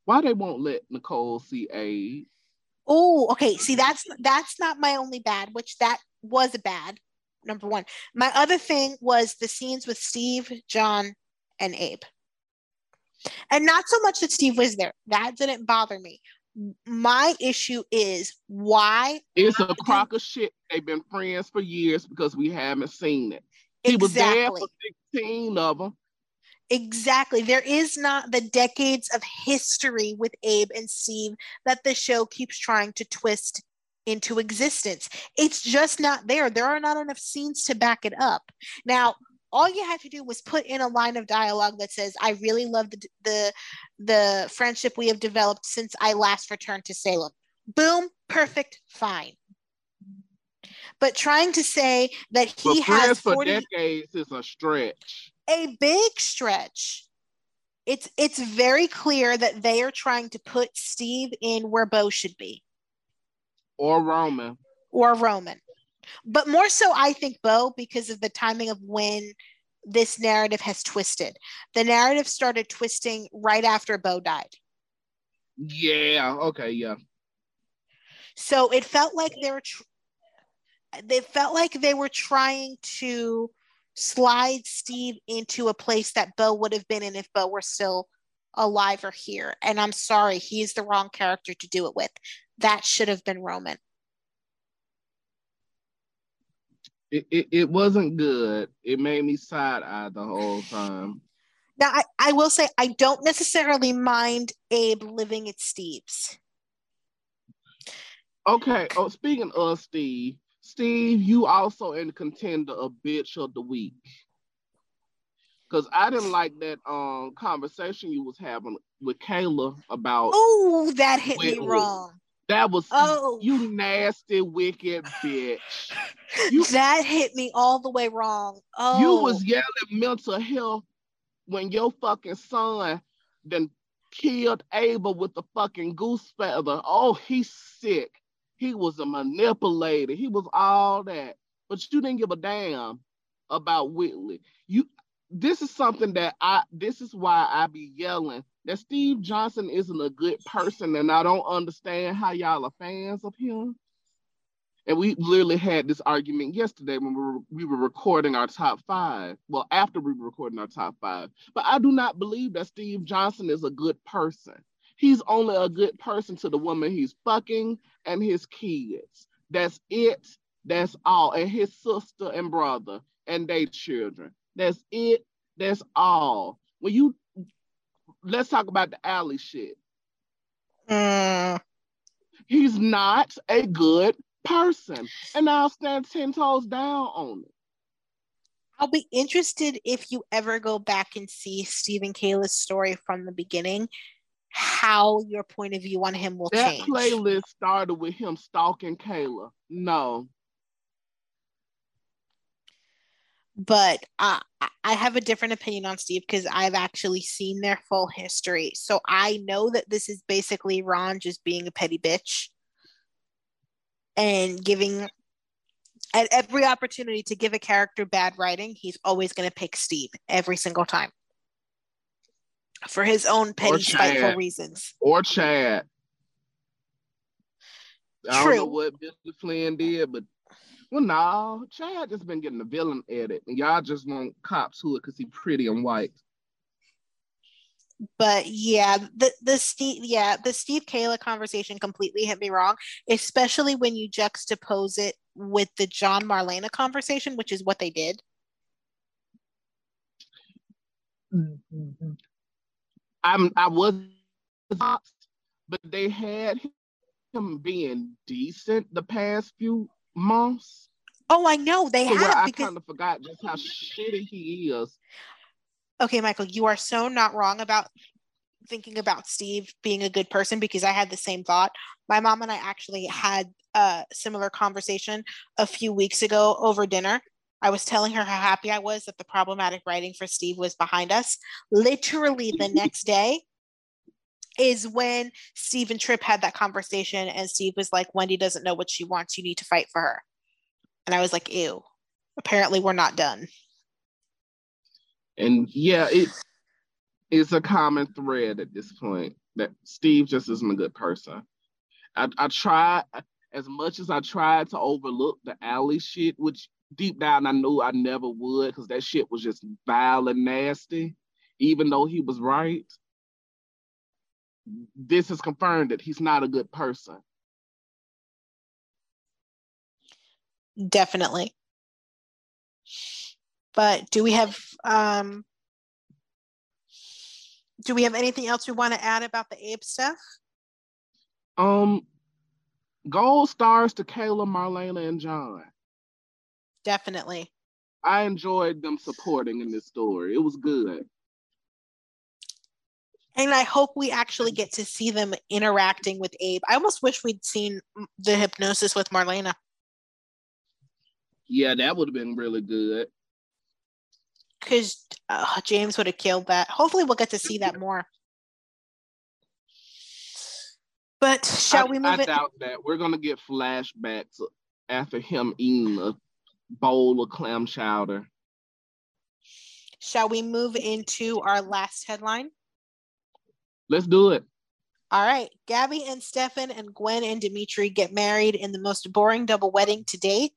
why they won't let Nicole see a. Oh, okay. See, that's that's not my only bad, which that was a bad number one. My other thing was the scenes with Steve, John, and Abe. And not so much that Steve was there. That didn't bother me my issue is why it's a crock of shit. They've been friends for years because we haven't seen it. He exactly. was there for 16 of them. Exactly. There is not the decades of history with Abe and Steve that the show keeps trying to twist into existence. It's just not there. There are not enough scenes to back it up. Now, all you had to do was put in a line of dialogue that says i really love the the, the friendship we have developed since i last returned to salem. Boom perfect fine. But trying to say that he has 40, for decades is a stretch. A big stretch. It's it's very clear that they are trying to put steve in where bo should be. Or roman. Or roman but more so i think bo because of the timing of when this narrative has twisted. The narrative started twisting right after bo died. Yeah okay yeah. So it felt like they were tr- they felt like they were trying to slide steve into a place that bo would have been in if bo were still alive or here. And i'm sorry he's the wrong character to do it with. That should have been roman it, it, it wasn't good. It made me side eye the whole time. Now, I, I will say I don't necessarily mind Abe living at Steve's. Okay. Oh, speaking of Steve, Steve, you also in contender of bitch of the week. Cause I didn't like that um conversation you was having with Kayla about. Oh, that hit me wrong. That was oh you nasty wicked bitch. You, that hit me all the way wrong. Oh you was yelling mental health when your fucking son then killed Abel with the fucking goose feather. Oh, he's sick. He was a manipulator. He was all that. But you didn't give a damn about Whitley. You this is something that I this is why I be yelling that Steve Johnson isn't a good person, and I don't understand how y'all are fans of him. And we literally had this argument yesterday when we were, we were recording our top five. Well, after we were recording our top five. But I do not believe that Steve Johnson is a good person. He's only a good person to the woman he's fucking and his kids. That's it. That's all. And his sister and brother and their children. That's it. That's all. When you let's talk about the alley shit. Mm. He's not a good person. And I'll stand 10 toes down on it. I'll be interested if you ever go back and see Stephen Kayla's story from the beginning, how your point of view on him will that change. That playlist started with him stalking Kayla. No. But uh, I have a different opinion on Steve because I've actually seen their full history. So I know that this is basically Ron just being a petty bitch and giving at every opportunity to give a character bad writing, he's always going to pick Steve every single time for his own petty, spiteful reasons. Or Chad. True. I don't know what Billy Flynn did, but well, no, Chad just been getting the villain edit, and y'all just want cops who it because he pretty and white. But yeah, the the Steve yeah the Steve Kayla conversation completely hit me wrong, especially when you juxtapose it with the John Marlena conversation, which is what they did. I'm I was, but they had him being decent the past few months. Oh, I know they have. I because... kind of forgot just how shitty he is. Okay, Michael, you are so not wrong about thinking about Steve being a good person because I had the same thought. My mom and I actually had a similar conversation a few weeks ago over dinner. I was telling her how happy I was that the problematic writing for Steve was behind us. Literally the next day is when Steve and Tripp had that conversation, and Steve was like, Wendy doesn't know what she wants. You need to fight for her. And I was like, ew, apparently we're not done. And yeah, it is a common thread at this point that Steve just isn't a good person. I, I try as much as I tried to overlook the alley shit, which deep down I knew I never would because that shit was just vile and nasty, even though he was right. This has confirmed that he's not a good person. Definitely. But do we have um do we have anything else we want to add about the Abe stuff? Um gold stars to Kayla, Marlena, and John. Definitely. I enjoyed them supporting in this story. It was good. And I hope we actually get to see them interacting with Abe. I almost wish we'd seen the hypnosis with Marlena. Yeah, that would have been really good. Because uh, James would have killed that. Hopefully, we'll get to see that more. But shall I, we move I it? doubt that. We're going to get flashbacks after him eating a bowl of clam chowder. Shall we move into our last headline? Let's do it. All right. Gabi and Stefan and Gwen and Dimitri get married in the most boring double wedding to date.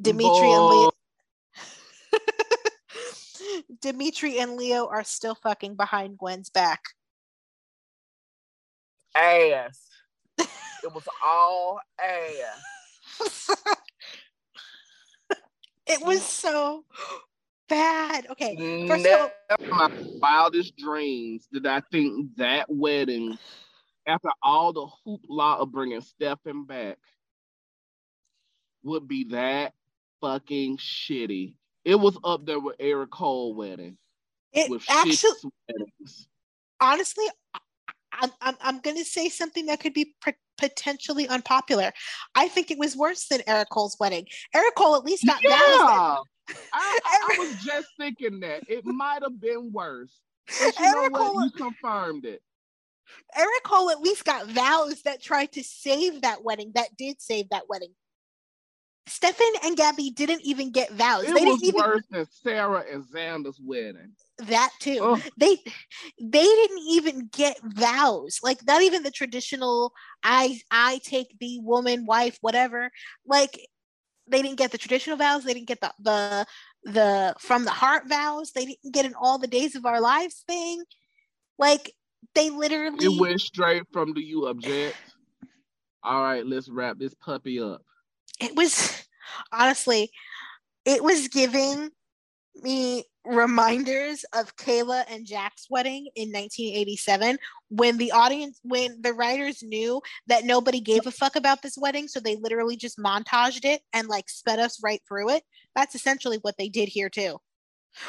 Dimitri and Leo. Dimitri and Leo are still fucking behind Gwen's back. Ass. it was all ass. it was so bad. Okay. First Never of all, my wildest dreams did I think that wedding, after all the hoopla of bringing Stefan back, would be that fucking shitty. It was up there with Ericole wedding. It actually, honestly, I'm, I'm, I'm going to say something that could be potentially unpopular. I think it was worse than Ericole's wedding. Ericole at least got yeah. I, I, was just thinking that it might have been worse. Eric? Cole, you confirmed it. Ericole at least got vows that tried to save that wedding, that did save that wedding. Stefan and Gabi didn't even get vows. It they was didn't even... worse than Sarah and Xander's wedding. That too. Oh. They they didn't even get vows. Like not even the traditional I I take the woman, wife, whatever. Like they didn't get the traditional vows. They didn't get the the the from the heart vows. They didn't get an all the days of our lives thing. Like they literally It went straight from the you object? All right, let's wrap this puppy up it was honestly, it was giving me reminders of Kayla and Jack's wedding in 1987 when the audience when the writers knew that nobody gave a fuck about this wedding so they literally just montaged it and like sped us right through it. That's essentially what they did here too.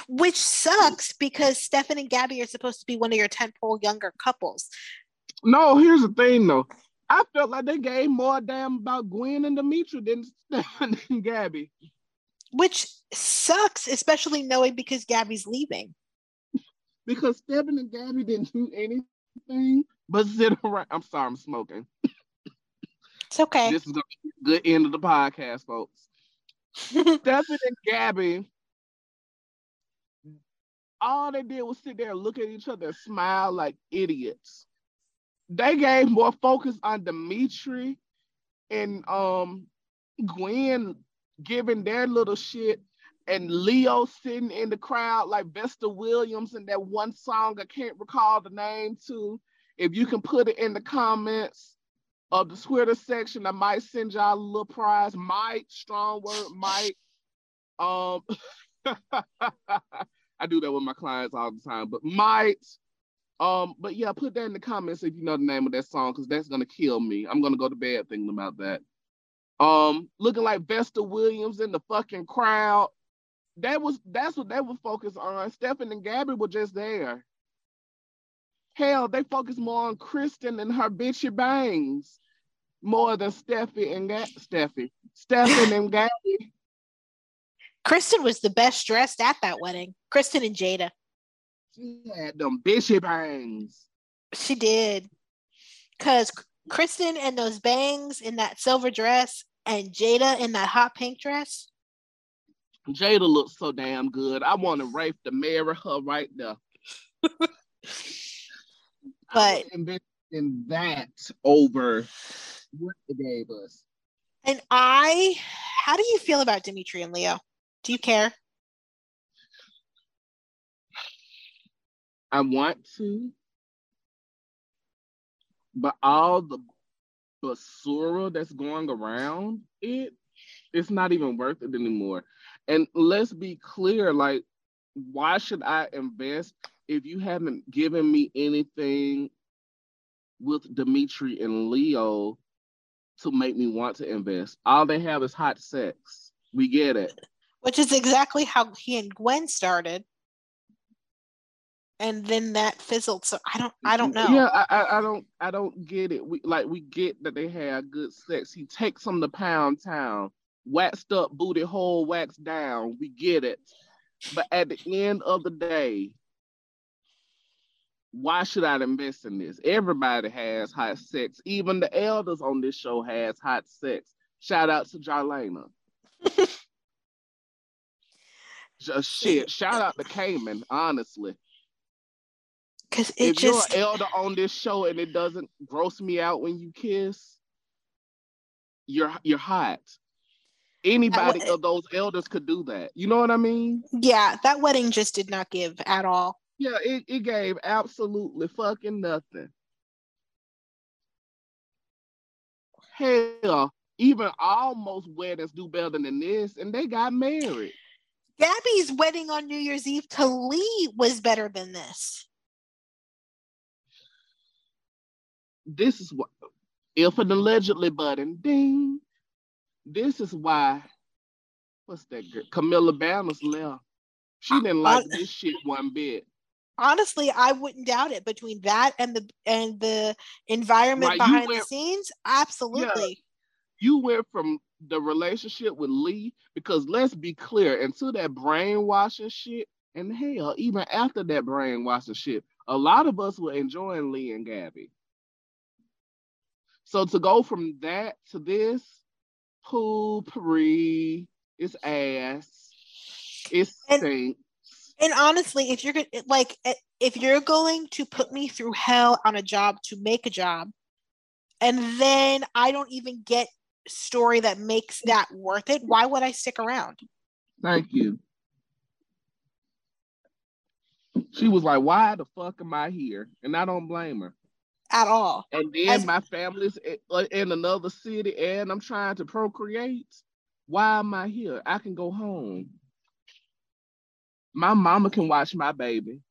Which sucks because Stefan and Gabi are supposed to be one of your tentpole younger couples. No here's the thing though. I felt like they gave more damn about Gwen and Dimitri than Stefan and Gabi. Which sucks, especially knowing because Gabi's leaving. Because Stephen and Gabi didn't do anything but sit around. I'm sorry, I'm smoking. It's okay. This is gonna be a good end of the podcast, folks. Stephen and Gabi, all they did was sit there and look at each other and smile like idiots. They gave more focus on Dimitri and um Gwen giving their little shit and Leo sitting in the crowd like Vesta Williams in that one song I can't recall the name to. If you can put it in the comments of the Twitter section, I might send y'all a little prize. Mike, strong word, Mike. Um, I do that with my clients all the time, but might. Um, but yeah, put that in the comments if you know the name of that song, because that's gonna kill me. I'm gonna go to bed thinking about that. Um, looking like Vesta Williams in the fucking crowd. That was that's what they were focused on. Stephen and Gabi were just there. Hell, they focused more on Kristen and her bitchy bangs more than Steffi and Ga- Steffi. Stephen and Gabi. Kristen was the best dressed at that wedding. Kristen and Jada. She had them bitchy bangs. She did. Cause Kristen and those bangs in that silver dress and Jada in that hot pink dress. Jada looks so damn good. I want to rape to marry her right now. But in that over what they gave us. and I how do you feel about Dimitri and Leo? Do you care? I want to, but all the basura that's going around it, it's not even worth it anymore. And let's be clear, like, why should I invest if you haven't given me anything with Dimitri and Leo to make me want to invest? All they have is hot sex. We get it. Which is exactly how he and Gwen started. And then that fizzled. So I don't I don't know. Yeah, I, I, don't I don't get it. We like we get that they had good sex. He takes them to Pound Town, waxed up booty hole, waxed down. We get it. But at the end of the day, why should I invest in this? Everybody has hot sex. Even the elders on this show has hot sex. Shout out to Jarlena. Just shit. Shout out to Cayman, honestly. Because it if just you're an elder on this show and it doesn't gross me out when you kiss, you're you're hot. Anybody of uh, those elders could do that. You know what I mean? yeah, that wedding just did not give at all. Yeah, it, it gave absolutely fucking nothing. Hell, even almost weddings do better than this, and they got married. Gabi's wedding on New Year's Eve to Li was better than this. This is what if an allegedly button ding. This is why what's that girl? Camila Banus left. She didn't like this shit one bit. Honestly, I wouldn't doubt it. Between that and the and the environment Right, behind the scenes, absolutely. You went from the relationship with Li because let's be clear, into that brainwashing shit, and hell, even after that brainwashing shit, a lot of us were enjoying Li and Gabi. So to go from that to this, poo, pre, it's ass, it's And- stink. And honestly, if you're gonna like, eh, if you're going to put me through hell on a job to make a job, and then I don't even get story that makes that worth it, why would I stick around? Thank you. She was like, "Why the fuck am I here?" And I don't blame her. At all. And then As- my family's uh, in another city, and I'm trying to procreate. Why am I here? I can go home. My mama can watch my baby.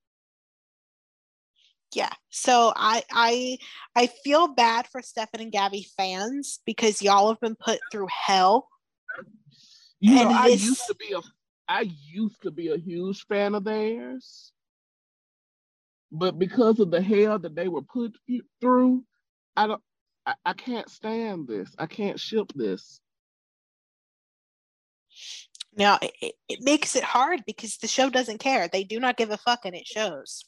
Yeah. So I I I feel bad for Stefan and Gabi fans because y'all have been put through hell. You know, I used to be a, I used to be a huge fan of theirs, but because of the hell that they were put through, I don't, I, I can't stand this. I can't ship this. Now it, it makes it hard because the show doesn't care. They do not give a fuck, and it shows.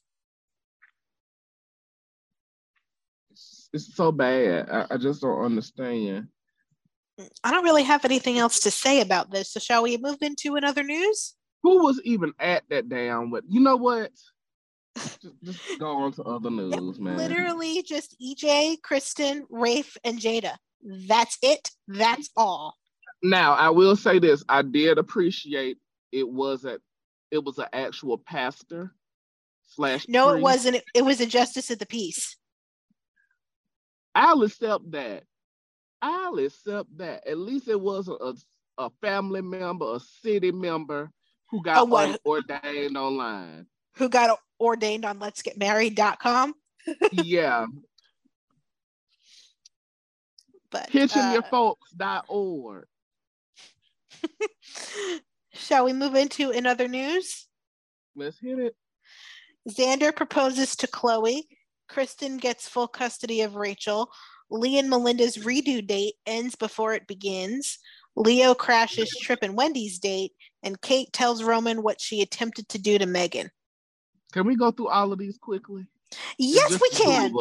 It's, it's so bad. I, I just don't understand. I don't really have anything else to say about this. So shall we move into another news? Who was even at that damn? But you know what? Just, just go on to other news, man. Literally just EJ, Kristen, Rafe, and Jada. That's it. That's all. Now I will say this: I did appreciate it was a it was an actual pastor slash. No, priest. it wasn't. It was a justice of the peace. I'll accept that. I'll accept that. At least it was a, a family member, a city member who got Oh, ordained online. Who got ordained on Let's Get Married.com. yeah, But uh, kitchenyourfolks.org. shall we move into another news? Let's hit it. Xander proposes to Chloe. Kristen gets full custody of Rachel. Li and Melinda's redo date ends before it begins. Leo crashes Tripp and Wendy's date, and Kate tells Roman what she attempted to do to Megan. Can we go through all of these quickly? Yes, we can.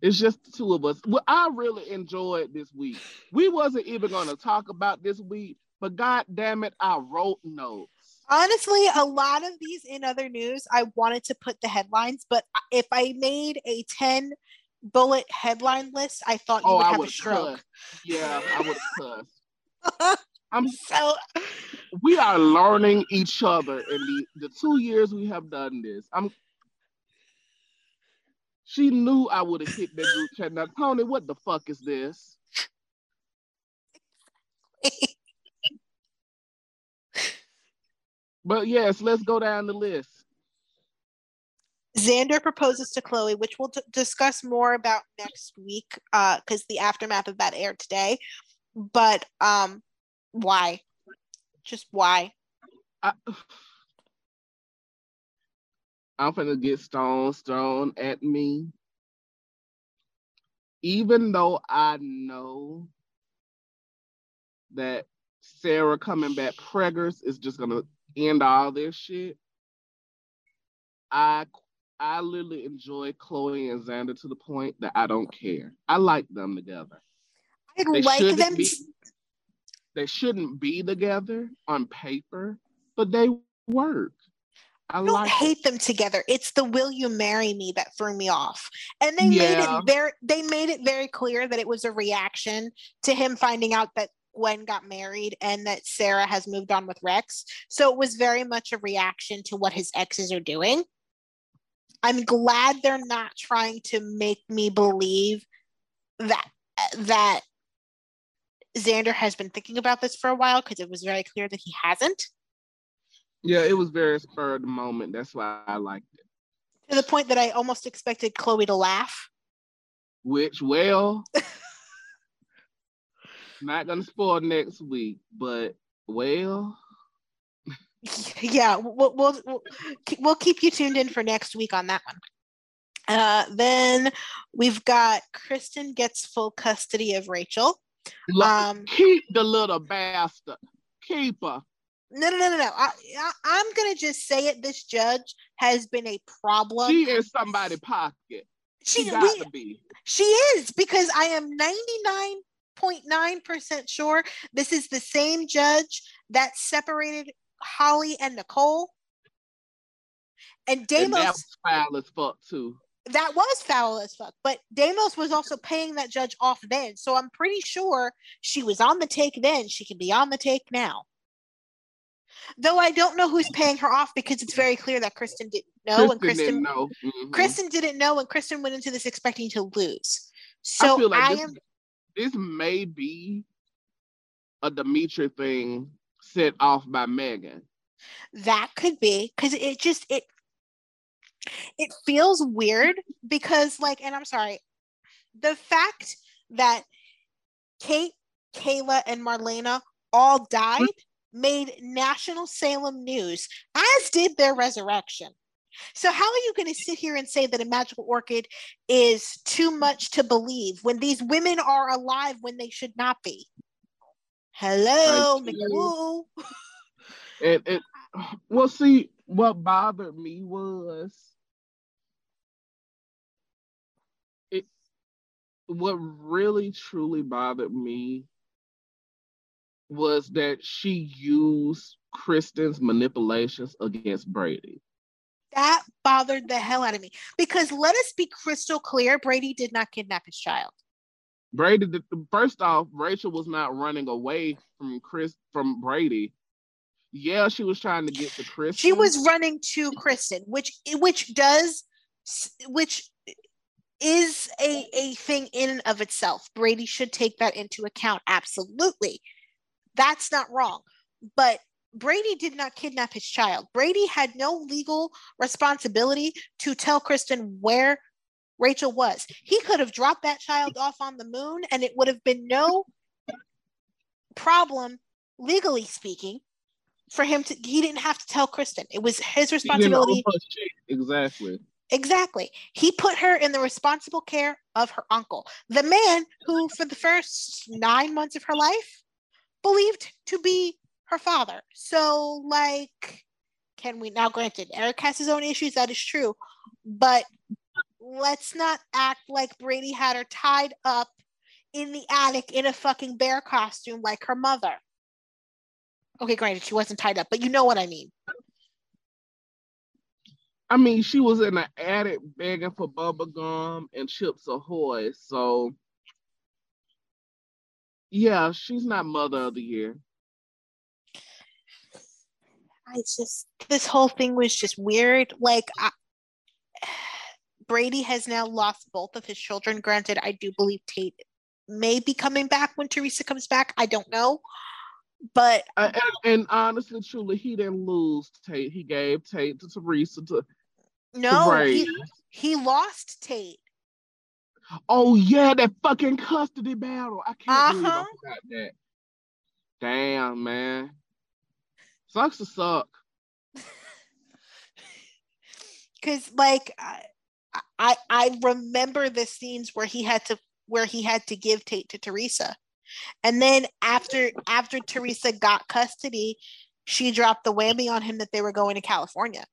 It's just the two of us. Well, I really enjoyed this week. We wasn't even going to talk about this week, but god damn it, I wrote notes. Honestly, a lot of these in other news, I wanted to put the headlines, but if I made a 10 bullet headline list, I thought you Oh, would have a stroke. cuss. Yeah, I would cuss. I'm so we are learning each other in the, the two years we have done this. I'm she knew I would have hit that group chat. Now, Tony, what the fuck is this? But yes, let's go down the list. Xander proposes to Chloe, which we'll d- discuss more about next week because the aftermath of that aired today. But um, why? Just why? I, I'm gonna get stones thrown at me. Even though I know that Sarah coming back preggers is just gonna end all this shit. I I literally enjoy Chloe and Xander to the point that I don't care. I like them together. I They like them. be they shouldn't be together on paper, but they work. I I don't like hate them together. It's the "Will you marry me" that threw me off, and they made it very. They made it very clear that it was a reaction to him finding out that Gwen got married and that Sarah has moved on with Rex. So it was very much a reaction to what his exes are doing. I'm glad they're not trying to make me believe that that Xander has been thinking about this for a while because it was very clear that he hasn't. Yeah, it was very spur of the moment. That's why I liked it. To the point that I almost expected Chloe to laugh. Which, well, not gonna spoil next week, but well, yeah, we'll, we'll, we'll, we'll keep you tuned in for next week on that one. Uh, then we've got Kristen gets full custody of Rachel. Um, keep the little bastard. Keep her. no, no, no, no, no. I, I, I'm going to just say it. This judge has been a problem. She in somebody's pocket. She, she, got we, to be. she is because I am 99.9% sure this is the same judge that separated Holly and Nicole. And And Deimos. that was foul as fuck too. That was foul as fuck. But Deimos was also paying that judge off then. So I'm pretty sure she was on the take then. She can be on the take now. Though I don't know who's paying her off because it's very clear that Kristen didn't know and Kristen Kristen didn't know. Mhm. Kristen didn't know and Kristen went into this expecting to lose. I So feel like I, this, am this may be a Dimitri thing set off by Megan. that could be because it just it it feels weird because like and i'm sorry the fact that kate kayla and marlena all died made national salem news as did their resurrection. So how are you going to sit here and say that a magical orchid is too much to believe when these women are alive when they should not be? Hello you. And it, well, see, what bothered me was it. What really truly bothered me was that she used Kristen's manipulations against Brady. That bothered the hell out of me because let us be crystal clear Brady did not kidnap his child. Brady, first off, Rachel was not running away from Chris from Brady. Yeah, she was trying to get to Kristen. She was running to Kristen, which which does which is a a thing in and of itself. Brady should take that into account. Absolutely. That's not wrong. But Brady did not kidnap his child. Brady had no legal responsibility to tell Kristen where Rachel was. He could have dropped that child off on the moon and it would have been no problem, legally speaking, for him to, he didn't have to tell Kristen. It was his responsibility. Exactly. Exactly. He put her in the responsible care of her uncle, the man who, for the first nine months of her life, believed to be her father. So, like, can we now? Granted, Eric has his own issues. That is true, but let's not act like Brady had her tied up in the attic in a fucking bear costume like her mother. Okay, granted, she wasn't tied up, but you know what I mean. I mean, she was in the attic begging for bubble gum and chips ahoy. So, yeah, she's not mother of the year. I just this whole thing was just weird. Like I, Brady has now lost both of his children. Granted, I do believe Tate may be coming back when Theresa comes back. I don't know, but uh, and, and, honestly, truly, he didn't lose Tate. He gave Tate to Theresa to no, to he, he lost Tate. Oh yeah, that fucking custody battle. I can't uh-huh. believe I uh-huh. forgot that. Damn, man. Sucks to suck. Cause like I, I I remember the scenes where he had to where he had to give Tate to Theresa. And then after after Theresa got custody, she dropped the whammy on him that they were going to California.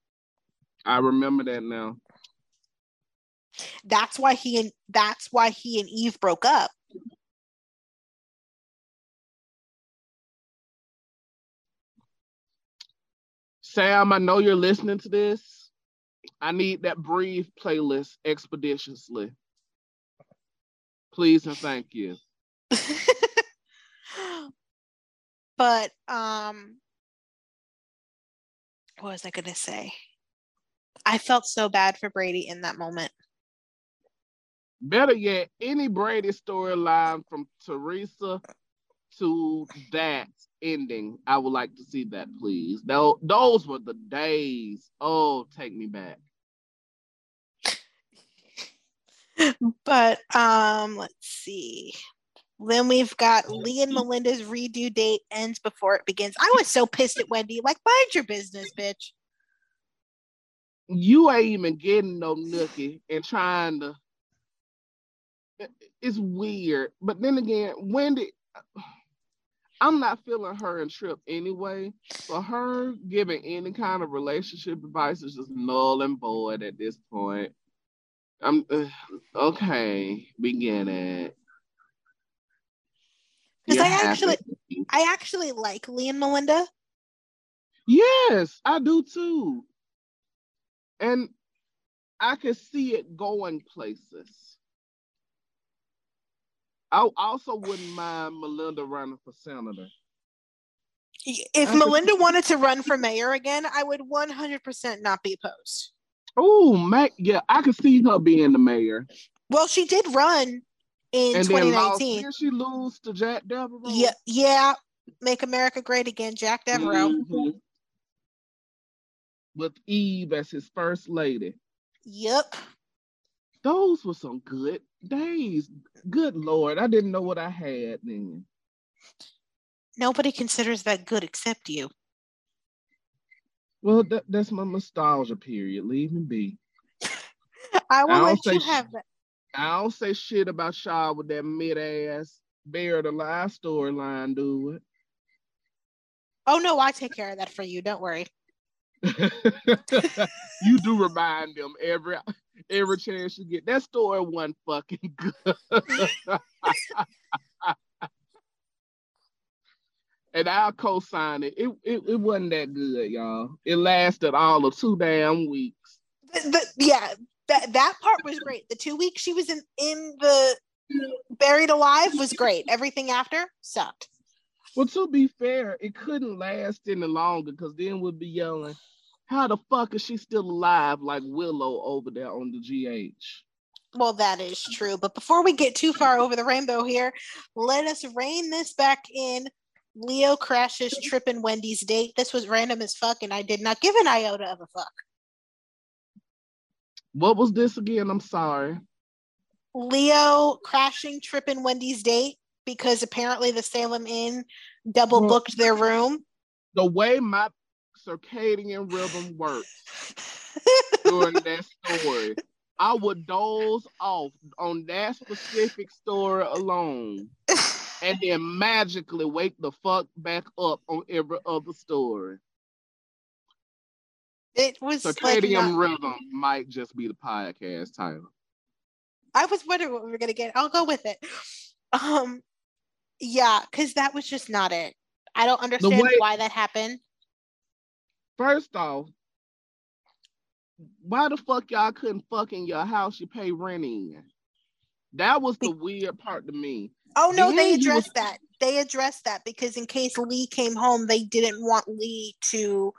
I remember that now. That's why he and that's why he and Eve broke up. Sam, I know you're listening to this. I need that Breathe playlist expeditiously. Please and thank you. but um what was I gonna say? I felt so bad for Brady in that moment. Better yet, any Brady storyline from Theresa to that ending, I would like to see that, please. Those were the days. Oh, take me back. But um, let's see. Then we've got Li and Melinda's redo date ends before it begins. I was so pissed at Wendy. Like, mind your business, bitch. You ain't even getting no nookie and trying to. It's weird. But then again, Wendy, I'm not feeling her and Tripp anyway. For her giving any kind of relationship advice is just null and void at this point. I'm uh, okay. Get it. Because I actually, I actually like Li and Melinda. Yes, I do too. And I can see it going places. I also wouldn't mind Melinda running for senator. If I Melinda could... wanted to run for mayor again, I would 100% not be opposed. Oh, Mac, yeah, I could see her being the mayor. Well, she did run in and 2019. Did she lose to Jack Devereaux? Yeah, yeah. Make America Great Again, Jack Devereaux. Mm-hmm. With Eve as his first lady. Yep. Those were some good days. Good Lord, I didn't know what I had then. Nobody considers that good except you. Well, that, that's my nostalgia period. Leave me be. I will I let you have that. I don't say shit about Shaw with that mid ass Bear the Lie storyline, do it. Oh no, I take care of that for you. Don't worry. you do remind them every every chance you get. That story wasn't fucking good. and I'll co-sign it. It, it. it wasn't that good, y'all. It lasted all of two damn weeks. The, the, yeah, that that part was great. The two weeks she was in in the buried alive was great. Everything after sucked. Well, to be fair, it couldn't last any longer because then we'd be yelling, "How the fuck is she still alive?" Like Willow over there on the GH. Well, that is true. But before we get too far over the rainbow here, let us rein this back in. Leo crashes Tripp and Wendy's date. This was random as fuck, and I did not give an iota of a fuck. What was this again? I'm sorry. Leo crashing Tripp and Wendy's date because apparently the Salem Inn double booked their room. The way my circadian rhythm works during that story, I would doze off on that specific story alone and then magically wake the fuck back up on every other story. It was circadian like not... rhythm might just be the podcast title. I was wondering what we were gonna get. I'll go with it. Um, yeah, because that was just not it. I don't understand way, why that happened. First off, why the fuck y'all couldn't fuck in your house you pay rent in? That was the weird part to me. Oh no, then they addressed was, that. They addressed that because in case Li came home, they didn't want Li to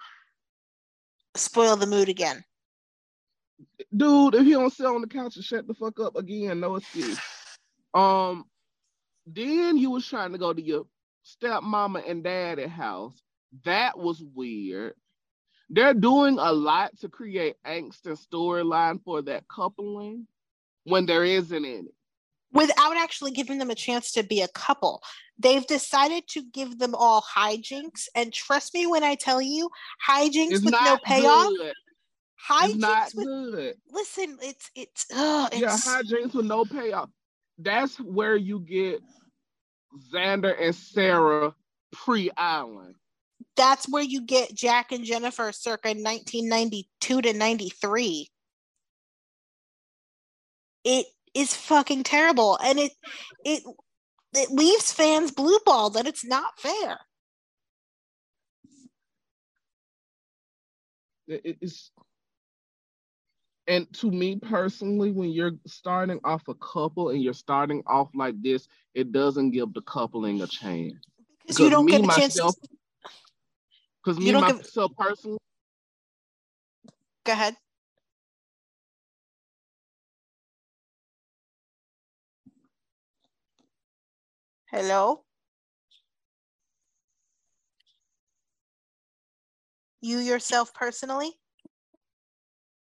spoil the mood again. Dude, if you don't sit on the couch and shut the fuck up again, no excuse. Um, then you was trying to go to your stepmama and daddy house. That was weird. They're doing a lot to create angst and storyline for that coupling when there isn't any. Without actually giving them a chance to be a couple. They've decided to give them all hijinks. And trust me when I tell you, hijinks it's with no payoff. Good. Hijinks with good. listen, it's it's, uh, it's yeah, hijinks with no payoff. That's where you get Xander and Sarah pre Island. That's where you get Jack and Jennifer circa 1992 to 93. It is fucking terrible. And it it it leaves fans blue ball that it's not fair. It is and to me personally, when you're starting off a couple and you're starting off like this, it doesn't give the coupling a chance. Because you don't get a chance. Because me myself give... personally. Go ahead. Hello. You yourself personally?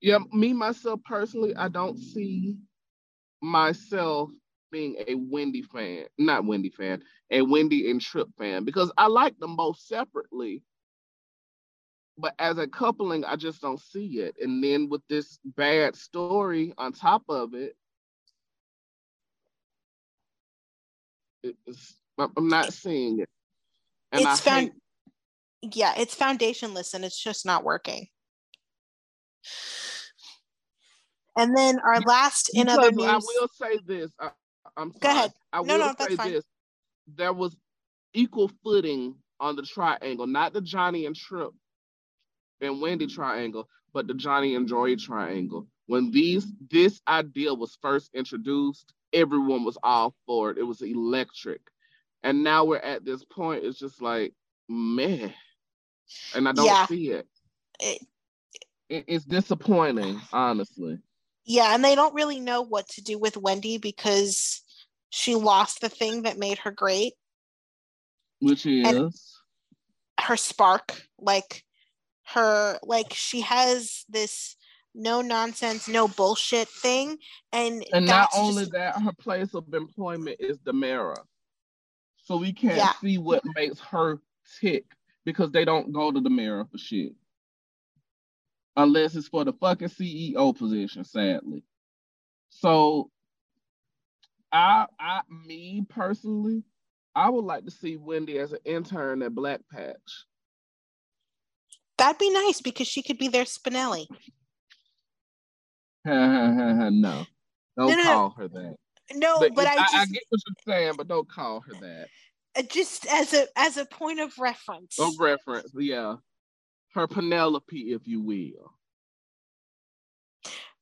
yeah, me myself personally, I don't see myself being a Wendy fan, not Wendy fan, a Wendy and Tripp fan because I like them both separately. But as a coupling, I just don't see it. And then with this bad story on top of it, it's, I'm not seeing it. And it's I found, hate- yeah, it's foundationless and it's just not working. And then our last in other news. I will say this. I, am Go ahead. I no, will no, say this. There was equal footing on the triangle, not the Johnny and Tripp and Wendy triangle, but the Johnny and Joy triangle. When these this idea was first introduced, everyone was all for it. It was electric. And now we're at this point, it's just like, man. And I don't yeah. see it. it it's disappointing, honestly. Yeah, and they don't really know what to do with Wendy because she lost the thing that made her great. Which is and her spark. Like her like she has this no nonsense, no bullshit thing. And and not only just... that, her place of employment is the mirror. So we can't yeah. see what makes her tick because they don't go to the mirror for shit unless it's for the fucking CEO position, sadly. So I I me personally, I would like to see Wendy as an intern at Black Patch That'd be nice because she could be their Spinelli. no, don't No, call her that. No, but, I just I get what you're saying, but don't call her that. uh, just as a as a point of reference. A reference, yeah. Her Penelope, if you will.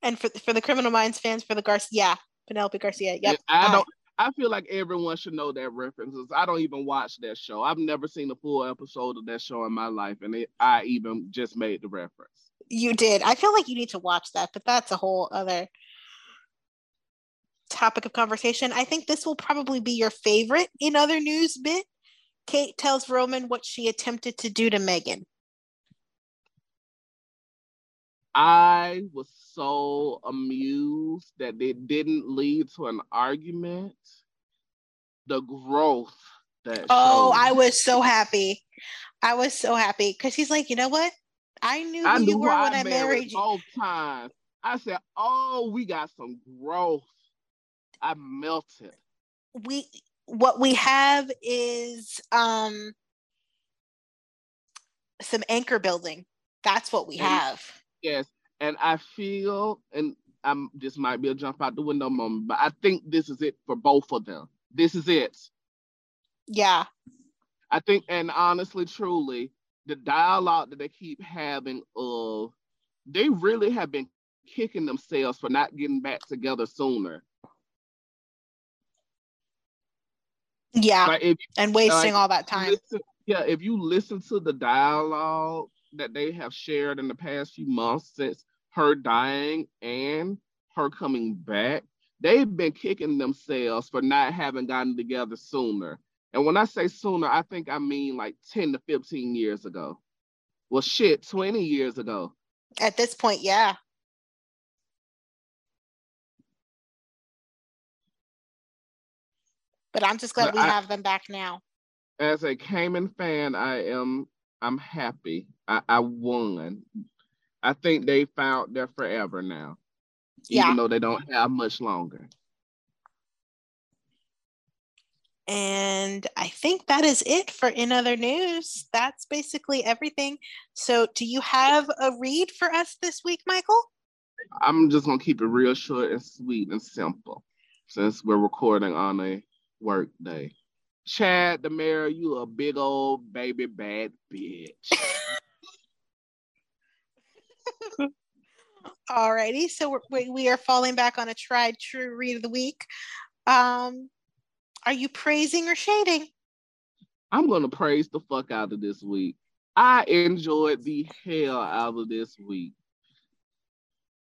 And for for the Criminal Minds fans, for the Garcia, yeah, Penelope Garcia. Yep. I Uh, don't. I feel like everyone should know that references. I don't even watch that show. I've never seen a full episode of that show in my life, and it, I even just made the reference. You did. I feel like you need to watch that, but that's a whole other topic of conversation. I think this will probably be your favorite in other news bit. Kate tells Roman what she attempted to do to Megan. I was so amused that it didn't lead to an argument. The growth that Oh, showed. I was so happy. I was so happy because he's like, you know what? I knew I you were when I I married you. both times. I said, "Oh, we got some growth." I melted. we what we have is um some anchor building. That's what we And- have. Yes, and I feel, and I'm this might be a jump out the window moment, but I think this is it for both of them. This is it. Yeah. I think, and honestly, truly, the dialogue that they keep having of they really have been kicking themselves for not getting back together sooner. Yeah. Like if and wasting all that time. listen, yeah, if you listen to the dialogue that they have shared in the past few months since her dying and her coming back, they've been kicking themselves for not having gotten together sooner. And when I say sooner, I think I mean like 10 to 15 years ago. Well, shit, 20 years ago. At this point, yeah. But I'm just glad But we I- have them back now. As a Cayman fan, I am I'm happy. I, I won. I think they found their forever now. Yeah. Even though they don't have much longer. And I think that is it for in other news. That's basically everything. So, do you have a read for us this week, Michael? I'm just gonna keep it real short and sweet and simple, since we're recording on a work day. Chad, the mayor, you a big old baby bad bitch. Alrighty, so we're, we we are falling back on a tried true read of the week. Um, are you praising or shading? I'm gonna praise the fuck out of this week. I enjoyed the hell out of this week.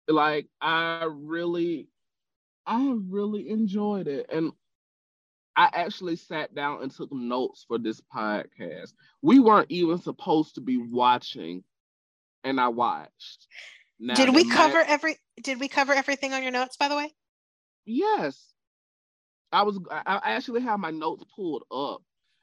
Like I really, I really enjoyed it, and I actually sat down and took notes for this podcast. We weren't even supposed to be watching, and I watched. Now, did we cover every? Did we cover everything on your notes? By the way, Yes. I was I actually have my notes pulled up.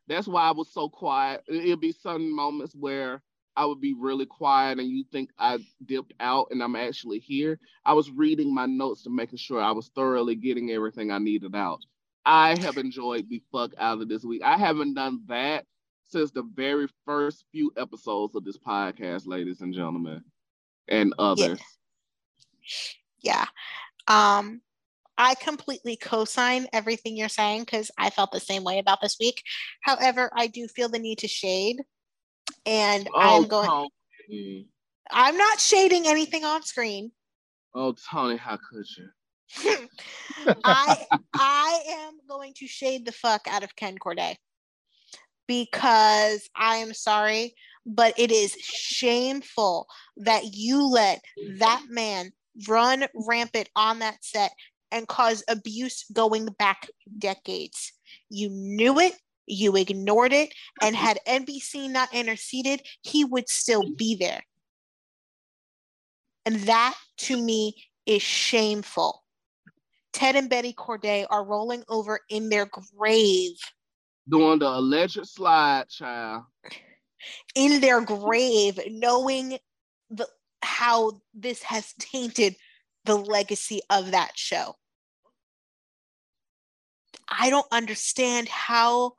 That's why I was so quiet. It- It'll be some moments where I would be really quiet and you think I dipped out and I'm actually here. I was reading my notes to making sure I was thoroughly getting everything I needed out. I have enjoyed the fuck out of this week. I haven't done that since the very first few episodes of this podcast, ladies and gentlemen, and others. Yeah. yeah. Um, I completely co-sign everything you're saying because I felt the same way about this week. However, I do feel the need to shade, and Oh, I'm going. Tony. I'm not shading anything on screen. Oh, Tony, how could you? I I am going to shade the fuck out of Ken Corday because I am sorry, but it is shameful that you let that man run rampant on that set and cause abuse going back decades. You knew it, you ignored it, and had NBC not interceded, he would still mm. be there. And that to me is shameful. Ted and Betty Corday are rolling over in their grave, Doing the alleged slide, child. in their grave, knowing the how this has tainted the legacy of that show. I don't understand how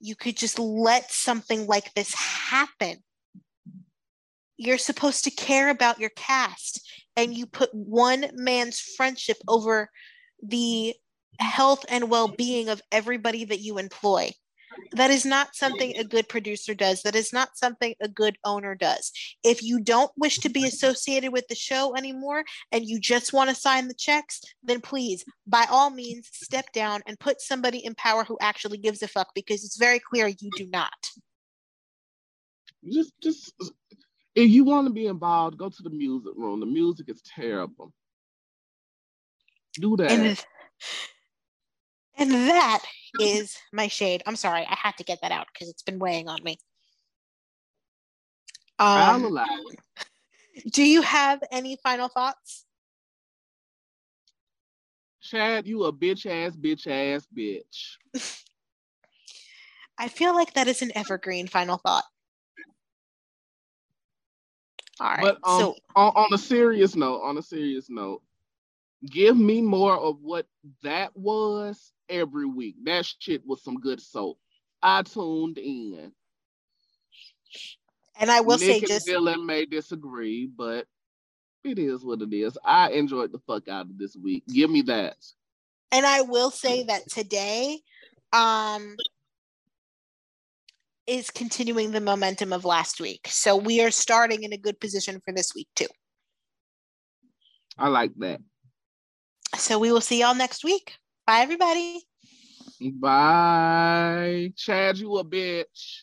you could just let something like this happen. you're supposed to care about your cast and you put one man's friendship over the health and well-being of everybody that you employ that is not something a good producer does. That is not something a good owner does. If you don't wish to be associated with the show anymore and you just want to sign the checks then please by all means step down and put somebody in power who actually gives a fuck because it's very clear you do not. Just just if you want to be involved go to the music room. The music is terrible. Do that and that is my shade. I'm sorry, I had to get that out because it's been weighing on me. Um, I'll allow it. Do you have any final thoughts? Chad, you a bitch ass, bitch ass, bitch. I feel like that is an evergreen final thought. All right. But um, so on, on a serious note, on a serious note, give me more of what that was every week. That shit was some good soap. I tuned in. And I will Nick say, and just Dylan may disagree, but it is what it is. I enjoyed the fuck out of this week. Give me that. And I will say that today, um, is continuing the momentum of last week. So we are starting in a good position for this week too. I like that. So we will see y'all next week. Bye, everybody. Bye. Chad, you a bitch.